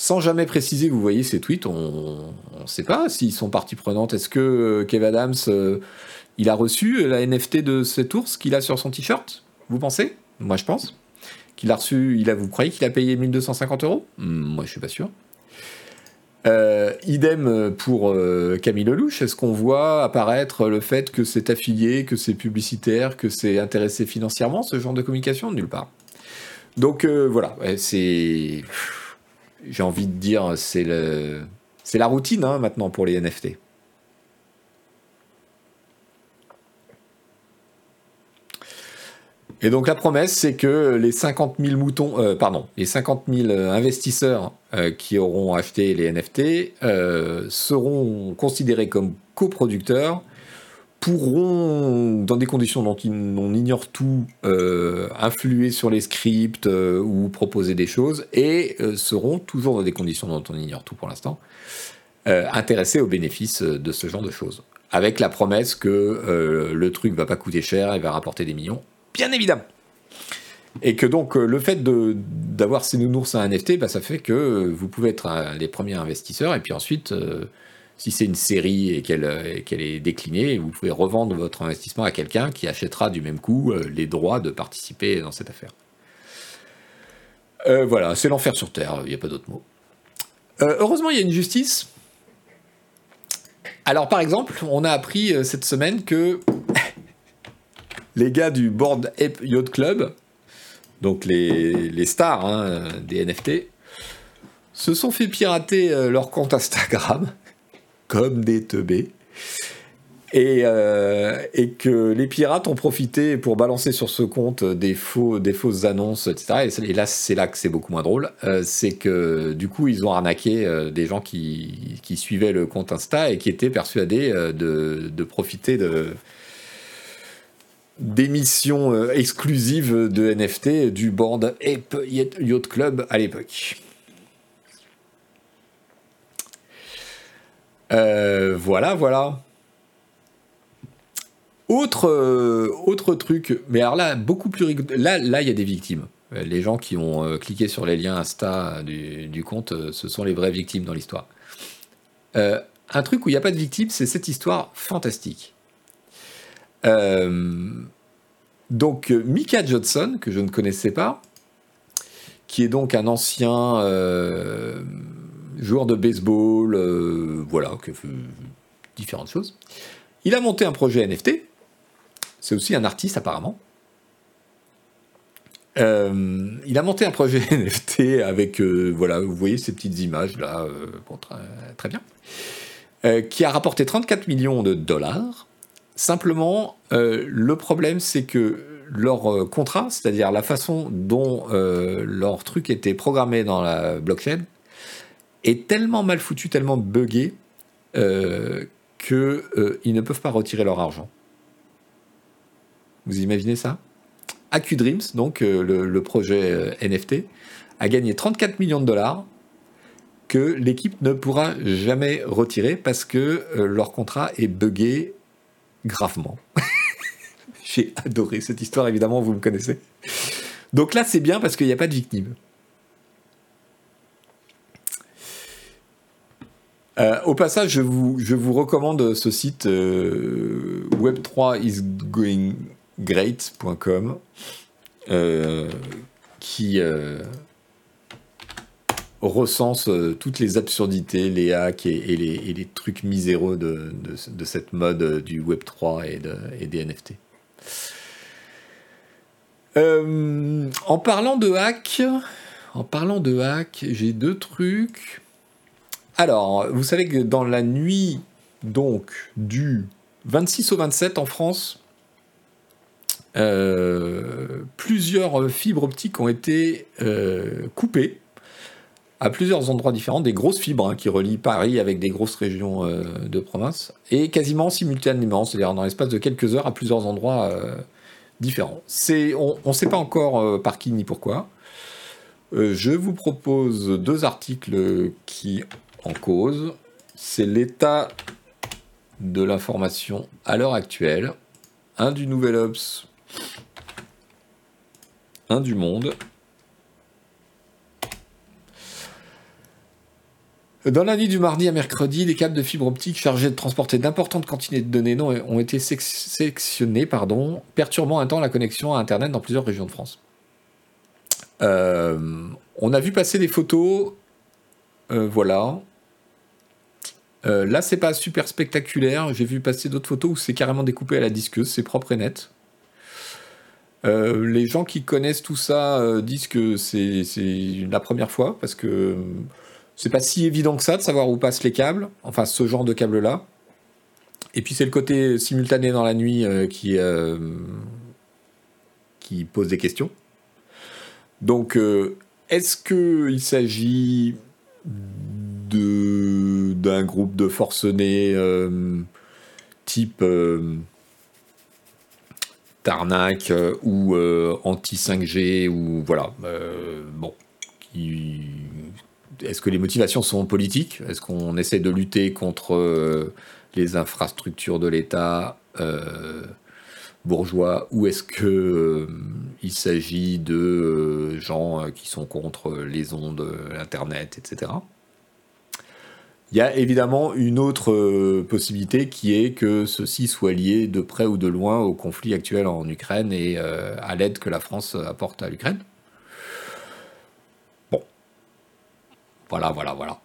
sans jamais préciser, vous voyez ces tweets, on ne sait pas s'ils sont partie prenante. Est-ce que euh, Kev Adams, euh, il a reçu la NFT de cet ours qu'il a sur son t-shirt Vous pensez? Moi, je pense. Qu'il a reçu, il a, vous croyez qu'il a payé 1250 euros? Hmm, Moi, je suis pas sûr. Euh, idem pour Camille Lelouch. Est-ce qu'on voit apparaître le fait que c'est affilié, que c'est publicitaire, que c'est intéressé financièrement, ce genre de communication? Nulle part. Donc voilà, c'est j'ai envie de dire, c'est le, la routine hein, maintenant pour les NFT. Et donc la promesse, c'est que les 50 000 moutons, euh, pardon, les 50 000 investisseurs euh, qui auront acheté les NFT euh, seront considérés comme coproducteurs, pourront, dans des conditions dont on ignore tout, influer sur les scripts ou proposer des choses, et seront toujours dans des conditions dont on ignore tout pour l'instant, intéressés aux bénéfices de ce genre de choses. Avec la promesse que le truc va pas coûter cher et va rapporter des millions bien évidemment. Et que donc euh, le fait d'avoir ces nounours à NFT, bah, ça fait que vous pouvez être un, les premiers investisseurs, et puis ensuite, euh, si c'est une série et qu'elle est déclinée, vous pouvez revendre votre investissement à quelqu'un qui achètera du même coup euh, les droits de participer dans cette affaire. voilà, c'est l'enfer sur Terre, il n'y a pas d'autre mot. heureusement, il y a une justice. Alors par exemple, on a appris cette semaine que les gars du Board Yacht Club, donc les, stars hein, des NFT, se sont fait pirater euh, leur compte Instagram, *laughs* comme des teubés. Et, euh, et, que les pirates ont profité pour balancer sur ce compte des, faux, des fausses annonces, etc. Et, là, c'est là que c'est beaucoup moins drôle. Euh, c'est que du coup, ils ont arnaqué des gens qui, qui, suivaient le compte Insta et qui étaient persuadés de, de profiter de, d'émissions euh, exclusives de NFT du board Ape Yacht Club à l'époque. Euh, voilà, voilà. Autre, euh, autre truc, mais alors là, beaucoup plus rigolo. Là, il y a des victimes. Les gens qui ont cliqué sur les liens Insta du, du compte, ce sont les vraies victimes dans l'histoire. un truc où il n'y a pas de victimes, c'est cette histoire fantastique. Euh, donc euh, Mika Johnson, que je ne connaissais pas, qui est donc un ancien euh, joueur de baseball, voilà, qui fait différentes choses. Il a monté un projet NFT. C'est aussi un artiste apparemment. il a monté un projet *laughs* NFT avec, voilà, vous voyez ces petites images là, très, très, bien, qui a rapporté 34 millions de dollars. Simplement, euh, le problème, c'est que leur euh, contrat, c'est-à-dire la façon dont euh, leur truc était programmé dans la blockchain, est tellement mal foutu, tellement buggé, qu'ils ne peuvent pas retirer leur argent. Vous imaginez ça? AcuDreams, donc le, projet NFT, a gagné 34 millions de dollars que l'équipe ne pourra jamais retirer parce que leur contrat est buggé gravement. *laughs* J'ai adoré cette histoire, évidemment, vous me connaissez. Donc là, c'est bien parce qu'il n'y a pas de victime. Euh, au passage, je vous, recommande ce site euh, web3isgoinggreat.com euh, qui recense euh, toutes les absurdités, les hacks et, les, trucs miséreux de, cette mode euh, du Web3 et, des NFT. Euh, en parlant de hack, en parlant de hack, j'ai deux trucs. Alors, vous savez que dans la nuit donc du 26 au 27 en France, plusieurs fibres optiques ont été coupées à plusieurs endroits différents, des grosses fibres hein, qui relient Paris avec des grosses régions euh, de province, et quasiment simultanément, c'est-à-dire dans l'espace de quelques heures à plusieurs endroits euh, différents. on ne sait pas encore euh, par qui ni pourquoi. je vous propose deux articles qui en cause. C'est l'état de l'information à l'heure actuelle, un du Nouvel Obs, un du Monde, Dans la nuit du mardi à mercredi, des câbles de fibre optique chargés de transporter d'importantes quantités de données ont été sectionnés, pardon, perturbant un temps la connexion à Internet dans plusieurs régions de France. Euh, on a vu passer des photos, euh, voilà. Euh, là, c'est pas super spectaculaire. J'ai vu passer d'autres photos où c'est carrément découpé à la disqueuse, c'est propre et net. les gens qui connaissent tout ça disent que c'est la première fois parce que c'est pas si évident que ça de savoir où passent les câbles, enfin ce genre de câbles-là. Et puis c'est le côté simultané dans la nuit euh, qui, euh, qui pose des questions. Donc, est-ce qu'il s'agit d'un groupe de forcenés type Tarnac ou anti 5G ou voilà bon est-ce que les motivations sont politiques? Est-ce qu'on essaie de lutter contre euh, les infrastructures de l'État euh, bourgeois? Ou est-ce qu'il euh, s'agit de gens qui sont contre les ondes, Internet, etc. Il y a évidemment une autre possibilité qui est que ceci soit lié de près ou de loin au conflit actuel en Ukraine et à l'aide que la France apporte à l'Ukraine. Voilà, voilà, voilà.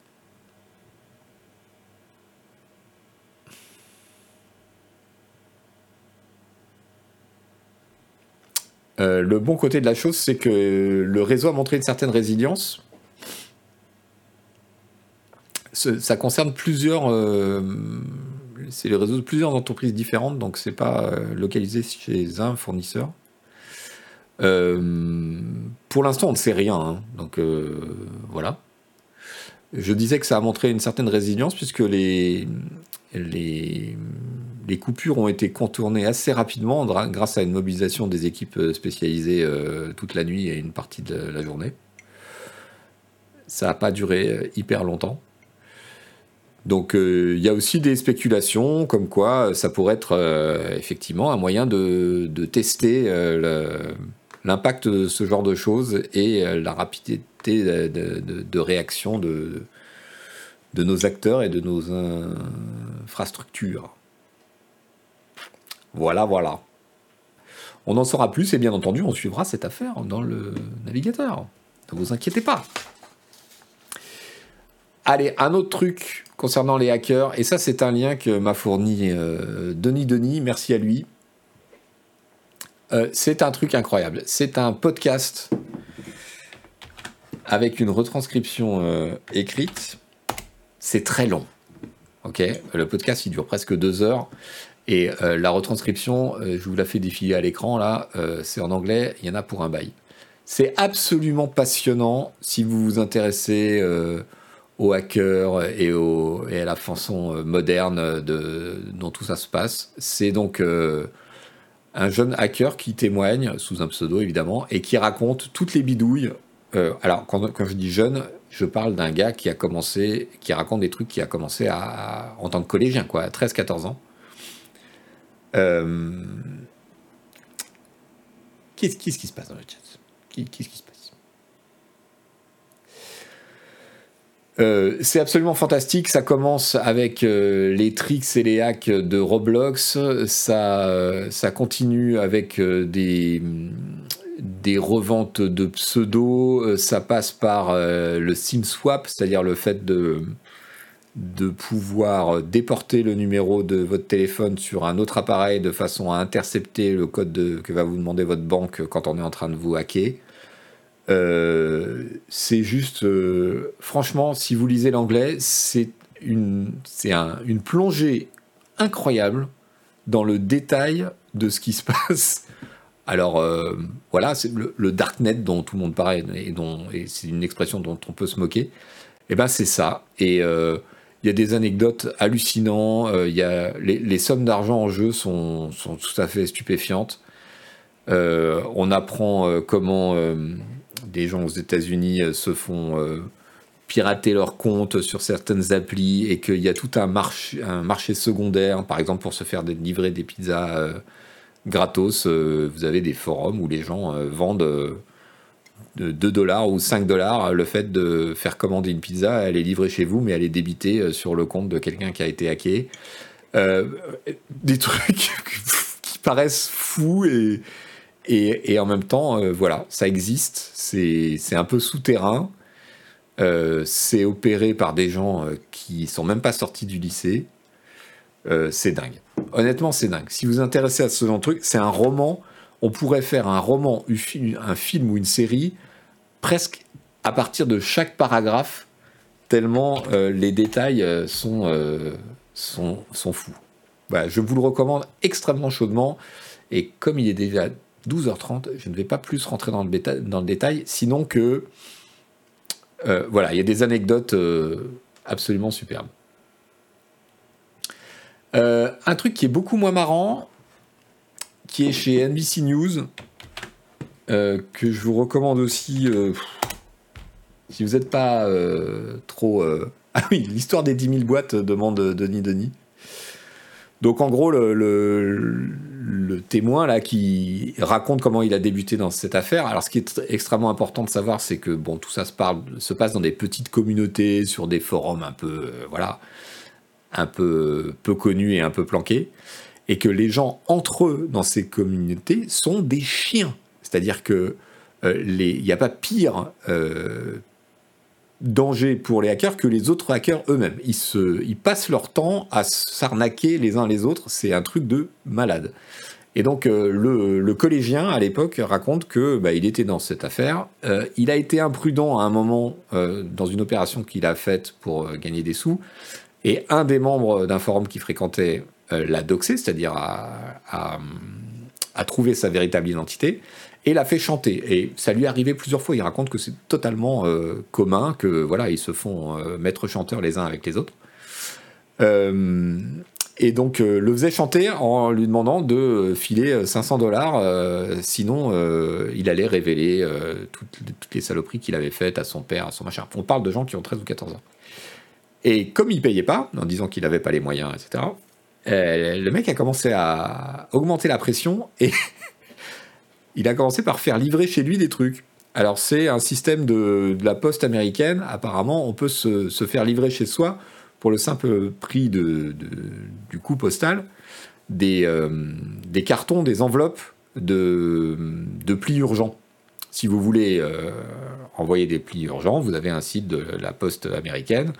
Euh, le bon côté de la chose, c'est que le réseau a montré une certaine résilience. Ça concerne plusieurs. Euh, c'est le réseau de plusieurs entreprises différentes, donc c'est pas euh, localisé chez un fournisseur. pour l'instant, on ne sait rien, hein, donc voilà. Je disais que ça a montré une certaine résilience puisque les, les, coupures ont été contournées assez rapidement grâce à une mobilisation des équipes euh, spécialisées euh, toute la nuit et une partie de la journée. Ça n'a pas duré euh, hyper longtemps. Donc il y a aussi des spéculations comme quoi ça pourrait être effectivement un moyen de, de tester l'impact de ce genre de choses et la rapidité de, réaction de, de nos acteurs et de nos infrastructures. Voilà, voilà. On en saura plus et bien entendu, on suivra cette affaire dans le navigateur. Ne vous inquiétez pas. Allez, un autre truc concernant les hackers, et ça c'est un lien que m'a fourni euh, Denis Denis, merci à lui. Euh, c'est un truc incroyable. C'est un podcast avec une retranscription euh, écrite. C'est très long. Ok, le podcast il dure presque deux heures et euh, la retranscription, je vous la fais défiler à l'écran là, c'est en anglais, il y en a pour un bail. C'est absolument passionnant si vous vous intéressez aux hackers et, et, à la façon moderne de, dont tout ça se passe. C'est donc un jeune hacker qui témoigne, sous un pseudo évidemment, et qui raconte toutes les bidouilles euh, alors, quand, je dis jeune, je parle d'un gars qui a commencé, qui raconte des trucs qui a commencé à, en tant que collégien, quoi, à 13-14 ans. Euh, qu'est-ce, qui se passe dans le chat? Qu'est-ce qui se passe? Euh, c'est absolument fantastique. Ça commence avec les tricks et les hacks de Roblox. Ça, ça continue avec des, reventes de pseudo, euh, ça passe par euh, le SIM swap, c'est-à-dire le fait de pouvoir déporter le numéro de votre téléphone sur un autre appareil de façon à intercepter le code que va vous demander votre banque quand on est en train de vous hacker. Euh, c'est juste, franchement, si vous lisez l'anglais, c'est une, c'est une plongée incroyable dans le détail de ce qui se *laughs* passe alors euh, voilà, c'est le, darknet dont tout le monde parle et c'est une expression dont on peut se moquer. Et eh ben c'est ça. Et euh, il y a des anecdotes hallucinantes. Euh, y a les, sommes d'argent en jeu sont, sont, tout à fait stupéfiantes. on apprend comment des gens aux États-Unis se font pirater leurs comptes sur certaines applis et qu'il y a tout un marché, secondaire, par exemple pour se faire livrer des pizzas gratos. Euh, vous avez des forums où les gens euh, vendent euh, de 2 dollars ou 5 dollars le fait de faire commander une pizza, elle est livrée chez vous, mais elle est débitée sur le compte de quelqu'un qui a été hacké. des *laughs* trucs qui paraissent fous et, et, en même temps, voilà, ça existe, c'est un peu souterrain, c'est opéré par des gens qui sont même pas sortis du lycée, c'est dingue. Honnêtement, c'est dingue. Si vous vous intéressez à ce genre de truc, c'est un roman. On pourrait faire un roman, un film ou une série presque à partir de chaque paragraphe, tellement euh, les détails euh, sont, euh, sont, sont, fous. je vous le recommande extrêmement chaudement. Et comme il est déjà 12h30, je ne vais pas plus rentrer dans le, dans le détail, sinon que euh, voilà, il y a des anecdotes euh, absolument superbes. Euh, un truc qui est beaucoup moins marrant, qui est chez NBC News, que je vous recommande aussi, si vous n'êtes pas trop... *laughs* Ah oui, l'histoire des 10 000 boîtes, demande Denis Denis. Donc en gros, le, témoin là qui raconte comment il a débuté dans cette affaire. Alors ce qui est extrêmement important de savoir, c'est que bon, tout ça se, parle, se passe dans des petites communautés, sur des forums un peu, euh, voilà, un peu peu connus et un peu planqués, et que les gens entre eux dans ces communautés sont des chiens. C'est-à-dire que euh, il n'y a pas pire euh, danger pour les hackers que les autres hackers eux-mêmes. Ils, ils passent leur temps à s'arnaquer les uns les autres, c'est un truc de malade. Et donc euh, le, collégien à l'époque raconte que bah, il était dans cette affaire. Euh, il a été imprudent à un moment euh, dans une opération qu'il a faite pour gagner des sous. Et un des membres d'un forum qui fréquentait l'a doxé, c'est-à-dire a, trouvé sa véritable identité et l'a fait chanter. Et ça lui est arrivé plusieurs fois. Il raconte que c'est totalement euh, commun, que voilà, ils se font euh, maître chanteur les uns avec les autres. Euh, et donc le faisait chanter en lui demandant de filer 500 dollars, sinon il allait révéler toutes, toutes, les saloperies qu'il avait faites à son père, à son machin. On parle de gens qui ont 13 ou 14 ans. Et comme il payait pas, en disant qu'il n'avait pas les moyens, etc., le mec a commencé à augmenter la pression et *laughs* il a commencé par faire livrer chez lui des trucs. Alors c'est un système de, la poste américaine. Apparemment, on peut se, faire livrer chez soi pour le simple prix du coût postal des, euh, cartons, des enveloppes de, de plis urgents. Si vous voulez euh, envoyer des plis urgents, vous avez un site de la poste américaine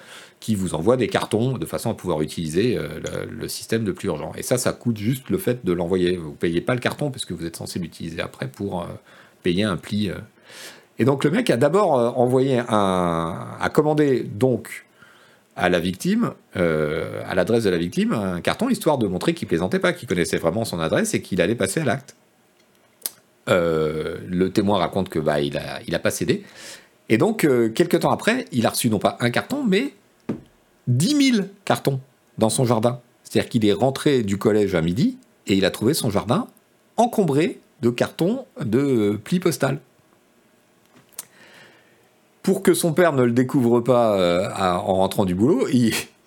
qui vous envoie des cartons de façon à pouvoir utiliser euh, le, système de plus urgent. Et ça, ça coûte juste le fait de l'envoyer. Vous ne payez pas le carton parce que vous êtes censé l'utiliser après pour euh, payer un pli. Euh. Et donc le mec a d'abord envoyé un, a commandé donc à la victime, à l'adresse de la victime, un carton histoire de montrer qu'il plaisantait pas, qu'il connaissait vraiment son adresse et qu'il allait passer à l'acte. le témoin raconte que bah il a, il a pas cédé. Et donc quelques temps après, il a reçu non pas un carton, mais 10 000 cartons dans son jardin. C'est-à-dire qu'il est rentré du collège à midi et il a trouvé son jardin encombré de cartons de plis postales. Pour que son père ne le découvre pas euh, en rentrant du boulot,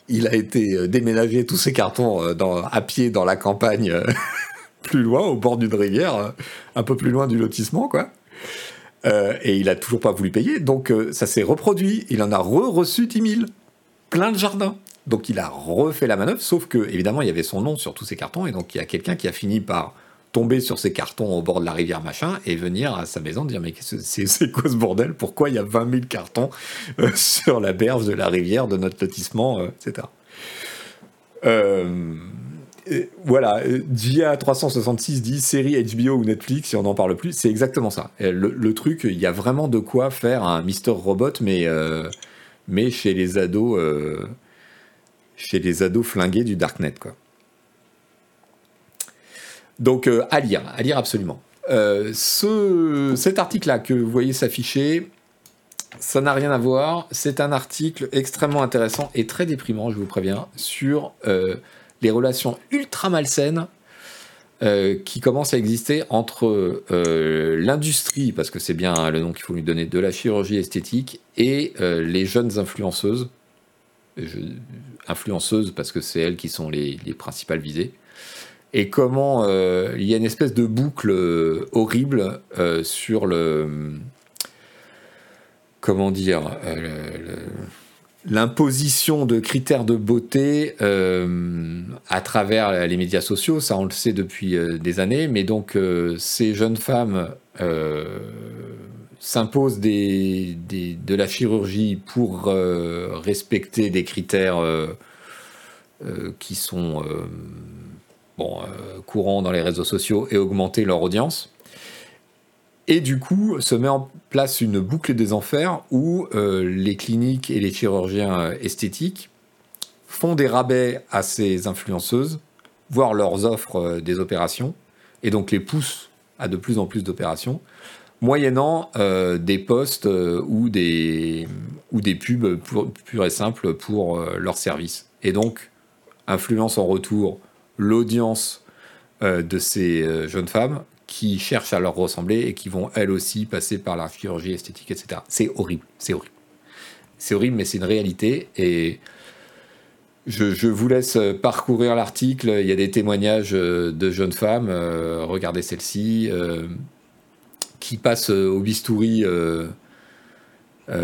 il, a été euh, déménagé tous ses cartons euh, à pied dans la campagne, *laughs* plus loin, au bord d'une rivière, un peu plus loin du lotissement, quoi. et il a toujours pas voulu payer, donc ça s'est reproduit. Il en a re-reçu 10 000 plein de jardins. Donc il a refait la manœuvre, sauf que évidemment il y avait son nom sur tous ces cartons, et donc il y a quelqu'un qui a fini par tomber sur ces cartons au bord de la rivière machin et venir à sa maison dire mais c'est quoi ce bordel? Pourquoi il y a 20 000 cartons euh, *laughs* sur la berge de la rivière de notre lotissement, euh, etc. Euh, voilà, Gia 366 dit série HBO ou Netflix, si on n'en parle plus, c'est exactement ça. Le, le, truc, il y a vraiment de quoi faire un Mister Robot, mais mais chez les ados, euh, chez les ados flingués du darknet. Donc euh, à lire, à lire absolument. Euh, ce, cet article-là que vous voyez s'afficher, ça n'a rien à voir. C'est un article extrêmement intéressant et très déprimant, je vous préviens, sur les relations ultra malsaines euh, qui commence à exister entre euh, l'industrie, parce que c'est bien le nom qu'il faut lui donner, de la chirurgie esthétique, et euh, les jeunes influenceuses. influenceuses parce que c'est elles qui sont les, les principales visées. Et comment il y a une espèce de boucle horrible sur le. Comment dire l'imposition de critères de beauté euh, à travers les médias sociaux, ça on le sait depuis euh, des années, mais donc euh, ces jeunes femmes s'imposent de la chirurgie pour respecter des critères qui sont courants dans les réseaux sociaux et augmenter leur audience. Et du coup, se met en place une boucle des enfers où euh, les cliniques et les chirurgiens euh, esthétiques font des rabais à ces influenceuses, voire leurs offres euh, des opérations, et donc les poussent à de plus en plus d'opérations, moyennant des posts ou, des, ou des pubs purs et simples pour leur service. Et donc, influence en retour l'audience de ces jeunes femmes qui cherchent à leur ressembler et qui vont elles aussi passer par la chirurgie esthétique, etc. C'est horrible, c'est horrible. C'est horrible, mais c'est une réalité. Et je, vous laisse parcourir l'article. Il y a des témoignages euh, de jeunes femmes. Euh, regardez celle-ci, euh, qui passent au bistouri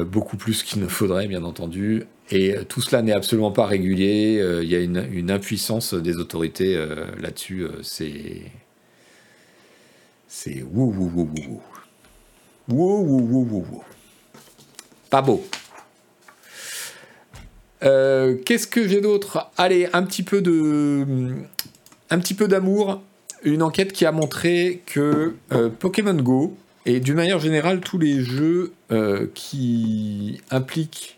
beaucoup plus qu'il ne faudrait, bien entendu. Et tout cela n'est absolument pas régulier. il y a une, une impuissance des autorités là-dessus. c'est c'est wou wou wou wou. Wou wou wou wou wou. Pas beau. Euh, qu'est-ce que j'ai d'autre? Allez, un petit peu de, un petit peu d'amour. Une enquête qui a montré que euh, Pokémon Go et d'une manière générale tous les jeux euh, qui impliquent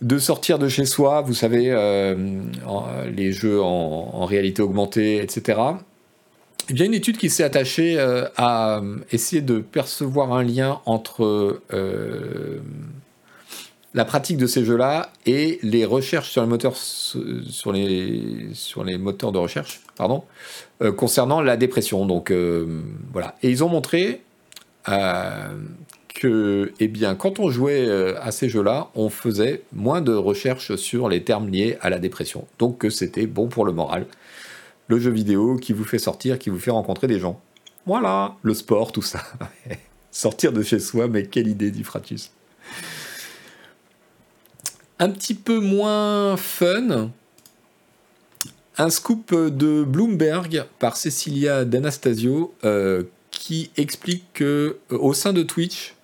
de sortir de chez soi, vous savez, les jeux en, en, réalité augmentée, etc. Il y a une étude qui s'est attachée euh, à essayer de percevoir un lien entre euh, la pratique de ces jeux-là et les recherches sur les moteurs, de recherche euh, concernant la dépression. Donc voilà. Et ils ont montré que eh bien, quand on jouait à ces jeux-là, on faisait moins de recherches sur les termes liés à la dépression. Donc que c'était bon pour le moral le jeu vidéo qui vous fait sortir, qui vous fait rencontrer des gens. Voilà, le sport, tout ça. *laughs* Sortir de chez soi, mais quelle idée, dit Fratus. Un petit peu moins fun, un scoop de Bloomberg par Cecilia D'Anastasio euh, qui explique que euh, au sein de Twitch,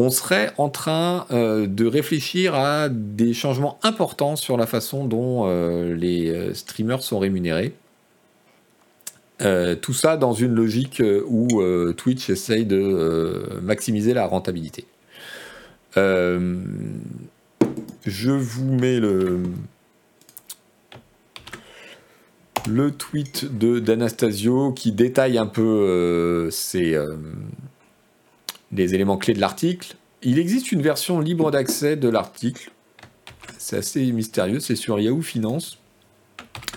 on serait en train euh, de réfléchir à des changements importants sur la façon dont euh, les euh, streamers sont rémunérés. tout ça dans une logique où Twitch essaye de maximiser la rentabilité. je vous mets le, tweet de d'Anastasio qui détaille un peu ces les éléments clés de l'article. Il existe une version libre d'accès de l'article. C'est assez mystérieux, c'est sur Yahoo Finance.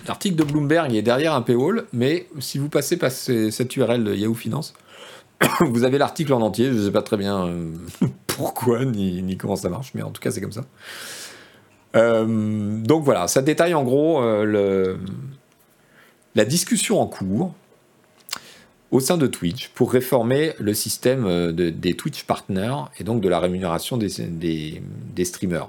L'article de Bloomberg est derrière un paywall, mais si vous passez par cette URL de Yahoo Finance, *coughs* vous avez l'article en entier. Je ne sais pas très bien euh, *laughs* pourquoi ni, comment ça marche, mais en tout cas c'est comme ça. Euh, donc voilà, ça détaille en gros euh, la discussion en cours au sein de Twitch pour réformer le système euh, des Twitch partners et donc de la rémunération des, streamers.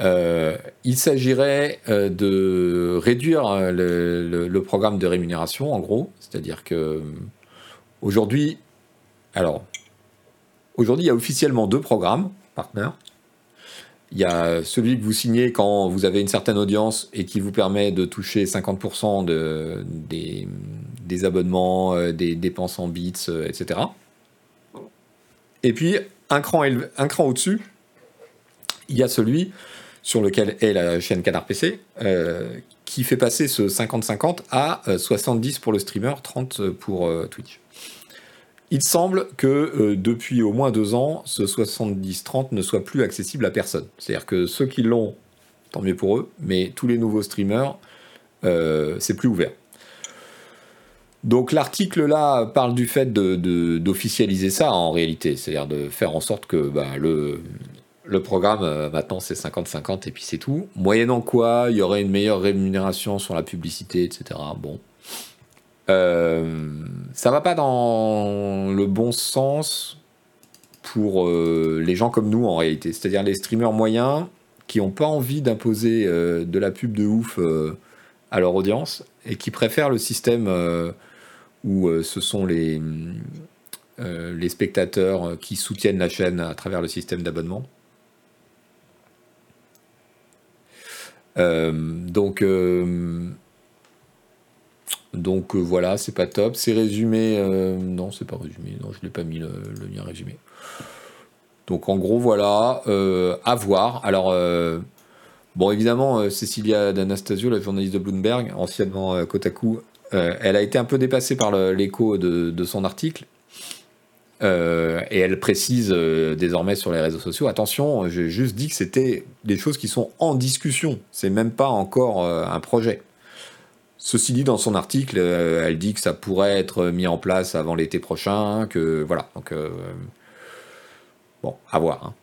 Euh, il s'agirait euh, de réduire le, programme de rémunération, en gros, c'est-à-dire que aujourd'hui, alors aujourd'hui, il y a officiellement deux programmes partenaires. Il y a celui que vous signez quand vous avez une certaine audience et qui vous permet de toucher 50% de, des, abonnements, euh, des dépenses en bits, euh, etc. Et puis, un cran, un cran au-dessus, il y a celui sur lequel est la chaîne Canard PC, euh, qui fait passer ce 50-50 à 70 pour le streamer, 30 pour Twitch. Il semble que euh, depuis au moins deux ans, ce 70-30 ne soit plus accessible à personne. C'est-à-dire que ceux qui l'ont, tant mieux pour eux, mais tous les nouveaux streamers, euh, c'est plus ouvert. Donc l'article là parle du fait d'officialiser ça en réalité, c'est-à-dire de faire en sorte que le, le programme euh, maintenant c'est 50-50 et puis c'est tout. Moyennant quoi, il y aurait une meilleure rémunération sur la publicité, etc. Bon, euh, ça va pas dans le bon sens pour euh, les gens comme nous en réalité, c'est-à-dire les streamers moyens qui n'ont pas envie d'imposer euh, de la pub de ouf à leur audience et qui préfèrent le système où ce sont les, les spectateurs qui soutiennent la chaîne à travers le système d'abonnement. donc donc euh, voilà, c'est pas top. C'est résumé. Euh, non, c'est pas résumé. Non, je l'ai pas mis le, lien résumé. Donc en gros, voilà, euh, à voir. Alors, Bon, évidemment, Cecilia D'Anastasio, la journaliste de Bloomberg, anciennement Kotaku, elle a été un peu dépassée par l'écho de, son article. et elle précise désormais sur les réseaux sociaux, attention, j'ai juste dit que c'était des choses qui sont en discussion, c'est même pas encore un projet. Ceci dit, dans son article, euh, elle dit que ça pourrait être mis en place avant l'été prochain, que voilà. Euh, bon, à voir. Hein.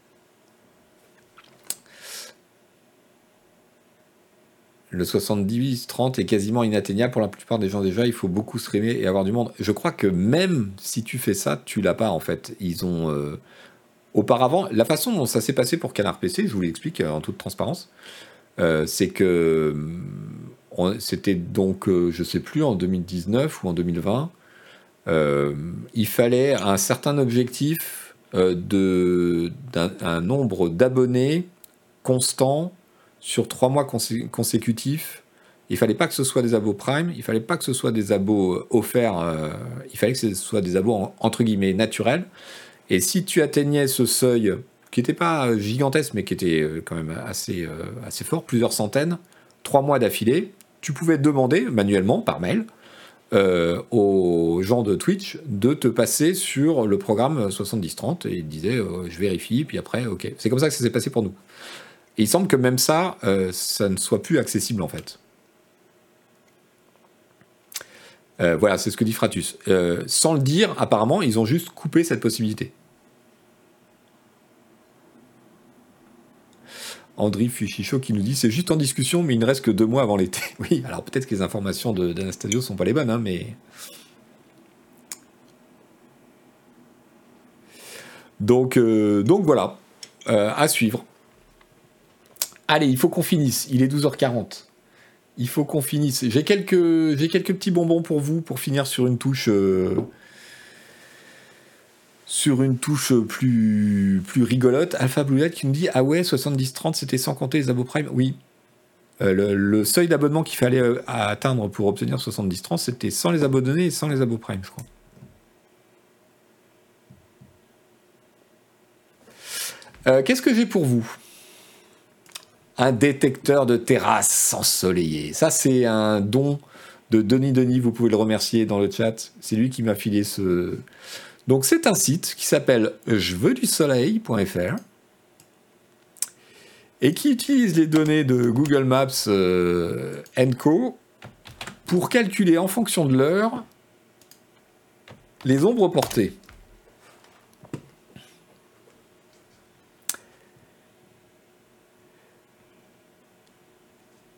Le 70-30 est quasiment inatteignable pour la plupart des gens déjà. Il faut beaucoup streamer et avoir du monde. Je crois que même si tu fais ça, tu l'as pas en fait. Ils ont euh, auparavant la façon dont ça s'est passé pour Canard PC. Je vous l'explique en toute transparence. c'est que c'était donc, euh, je ne sais plus, en 2019 ou en 2020, euh, il fallait un certain objectif euh, d'un nombre d'abonnés constant sur trois mois consécutifs. Il fallait pas que ce soit des abos Prime, il fallait pas que ce soit des abos offerts, il fallait que ce soit des abos entre guillemets naturels. Et si tu atteignais ce seuil, qui n'était pas gigantesque, mais qui était quand même assez, assez fort, plusieurs centaines, trois mois d'affilée, tu pouvais demander manuellement par mail euh, aux gens de Twitch de te passer sur le programme 70-30 et ils disaient euh, je vérifie, puis après, ok. C'est comme ça que ça s'est passé pour nous. Et il semble que même ça, euh, ça ne soit plus accessible en fait. voilà, c'est ce que dit Fratus. sans le dire, apparemment, ils ont juste coupé cette possibilité. André Fuchicho qui nous dit c'est juste en discussion, mais il ne reste que deux mois avant l'été. *laughs* Oui, alors peut-être que les informations d'Anastasio ne sont pas les bonnes, hein, mais. Donc, euh, voilà, euh, à suivre. Allez, il faut qu'on finisse. Il est 12h40. Il faut qu'on finisse. J'ai quelques, j'ai quelques petits bonbons pour vous pour finir sur une touche. Euh, sur une touche plus, rigolote, Alpha Blue qui nous dit Ah ouais, 70-30, c'était sans compter les abos Prime Oui. Euh, le, seuil d'abonnement qu'il fallait euh, atteindre pour obtenir 70-30, c'était sans les abonnés et sans les abos Prime, je crois. Euh, qu'est-ce que j'ai pour vous? Un détecteur de terrasse ensoleillée. Ça, c'est un don de Denis Denis. Vous pouvez le remercier dans le chat. C'est lui qui m'a filé ce, donc c'est un site qui s'appelle je du soleil.fr et qui utilise les données de Google Maps euh, Co pour calculer en fonction de l'heure les ombres portées.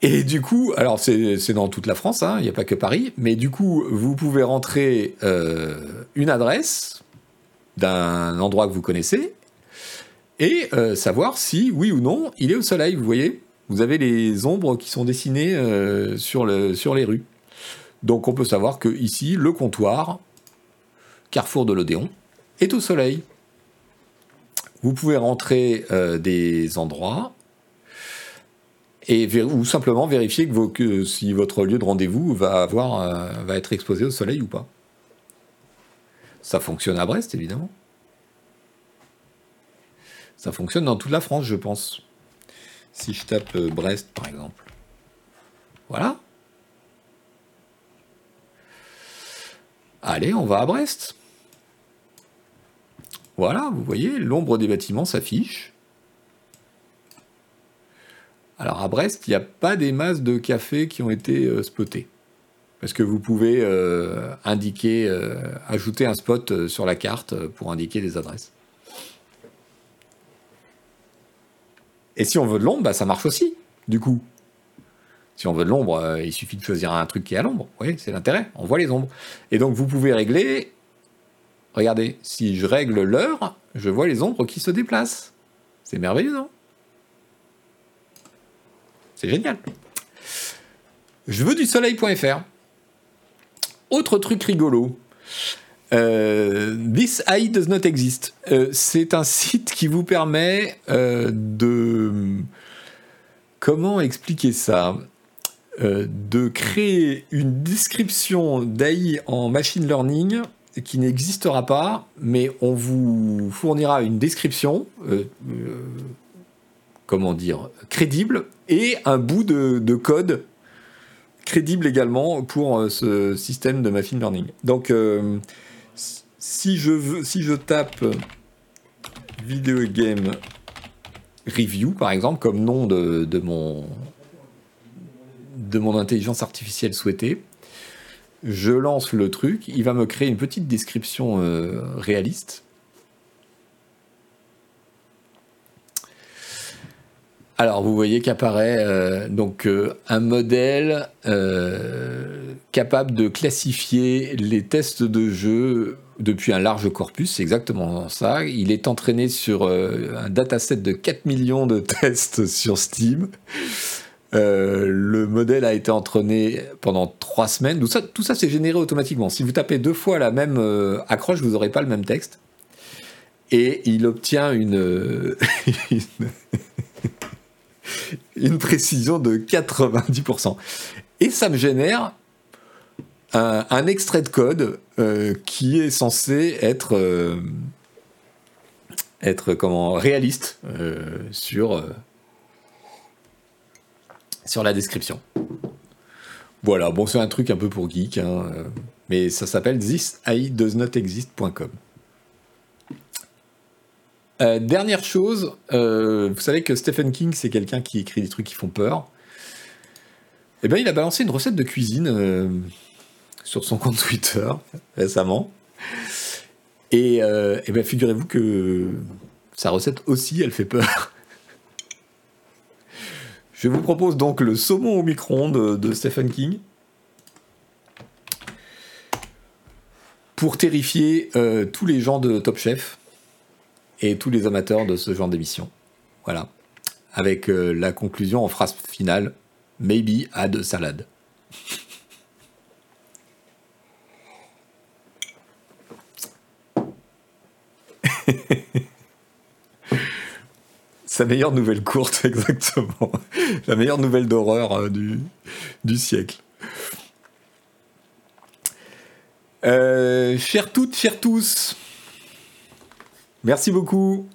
Et du coup, alors c'est dans toute la France, hein, il n'y a pas que Paris, mais du coup, vous pouvez rentrer euh, une adresse d'un endroit que vous connaissez et euh, savoir si, oui ou non, il est au soleil. Vous voyez, vous avez les ombres qui sont dessinées euh, sur, le, sur les rues. Donc on peut savoir que ici, le comptoir, carrefour de l'Odéon, est au soleil. Vous pouvez rentrer des endroits et ou simplement vérifier que, si votre lieu de rendez-vous va, avoir, euh, va être exposé au soleil ou pas. Ça fonctionne à Brest, évidemment. Ça fonctionne dans toute la France, je pense. Si je tape euh, Brest, par exemple. Voilà. Allez, on va à Brest. Voilà, vous voyez, l'ombre des bâtiments s'affiche. Alors à Brest, il n'y a pas des masses de cafés qui ont été euh, spotés. Parce que vous pouvez euh, indiquer, euh, ajouter un spot sur la carte pour indiquer des adresses. Et si on veut de l'ombre, bah, ça marche aussi, du coup. Si on veut de l'ombre, il suffit de choisir un truc qui est à l'ombre. Voyez, c'est l'intérêt. On voit les ombres. Et donc vous pouvez régler. Regardez, si je règle l'heure, je vois les ombres qui se déplacent. C'est merveilleux, non? C'est génial. Je veux du soleil.fr. Autre truc rigolo. Euh, This Eye Does Not Exist. Euh, c'est un site qui vous permet euh, de... Comment expliquer ça? De créer une description d'AI en machine learning qui n'existera pas, mais on vous fournira une description comment dire, crédible et un bout de, code crédible également pour ce système de machine learning. Donc, si je, veux, si je tape video game review, par exemple, comme nom de, de, mon, de mon intelligence artificielle souhaitée, je lance le truc, il va me créer une petite description euh, réaliste. Alors vous voyez qu'apparaît euh, donc euh, un modèle capable de classifier les tests de jeu depuis un large corpus, c'est exactement ça. Il est entraîné sur euh, un dataset de 4 millions de tests *laughs* sur Steam. Euh, le modèle a été entraîné pendant 3 semaines. Tout ça, tout c'est généré automatiquement. Si vous tapez deux fois la même euh, accroche, vous n'aurez pas le même texte. Et il obtient une *laughs* *laughs* précision de 90%. Et ça me génère un, extrait de code euh, qui est censé être, euh, être comment, réaliste euh, sur, sur la description. Voilà, bon, c'est un truc un peu pour geek, hein, mais ça s'appelle thisai.doesnotexist.com. dernière chose, vous savez que Stephen King, c'est quelqu'un qui écrit des trucs qui font peur. Eh bien, il a balancé une recette de cuisine sur son compte Twitter *laughs* récemment. Et, euh, bien figurez-vous que sa recette aussi, elle fait peur. *laughs* Je vous propose donc le saumon au micro-ondes de Stephen King. Pour terrifier euh, tous les gens de Top Chef et tous les amateurs de ce genre d'émission. Voilà. Avec euh, la conclusion en phrase finale Maybe add salade. *laughs* Sa meilleure nouvelle courte, *laughs* exactement. La meilleure nouvelle d'horreur euh, du, siècle. Euh, chers toutes, chers tous, merci beaucoup.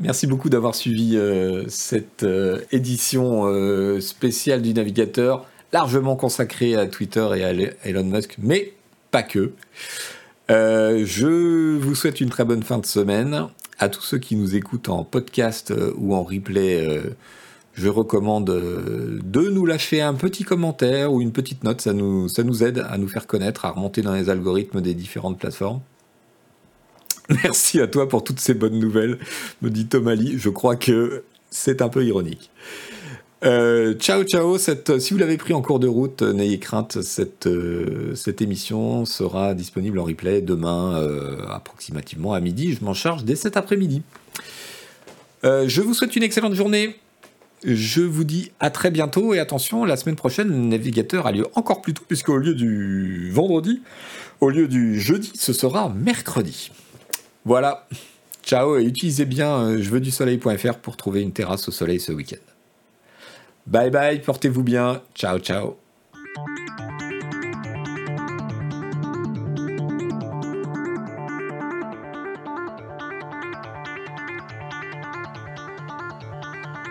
Merci beaucoup d'avoir suivi euh, cette édition spéciale du navigateur, largement consacrée à Twitter et à Elon Musk, mais pas que. Euh, je vous souhaite une très bonne fin de semaine. À tous ceux qui nous écoutent en podcast euh, ou en replay, euh, je recommande de nous lâcher un petit commentaire ou une petite note. Ça nous, ça nous aide à nous faire connaître, à remonter dans les algorithmes des différentes plateformes. *laughs* Merci à toi pour toutes ces bonnes nouvelles, me dit Tomali. Je crois que c'est un peu ironique. Euh, ciao, ciao. Si vous l'avez pris en cours de route, euh, n'ayez crainte. Cette, euh, cette émission sera disponible en replay demain, approximativement à midi. Je m'en charge dès cet après-midi. je vous souhaite une excellente journée. Je vous dis à très bientôt et attention, la semaine prochaine, le navigateur a lieu encore plus tôt, puisqu'au lieu du vendredi, au lieu du jeudi, ce sera mercredi. Voilà. Ciao et utilisez bien je veux du soleil.fr pour trouver une terrasse au soleil ce week-end. Bye bye, portez-vous bien. Ciao, ciao.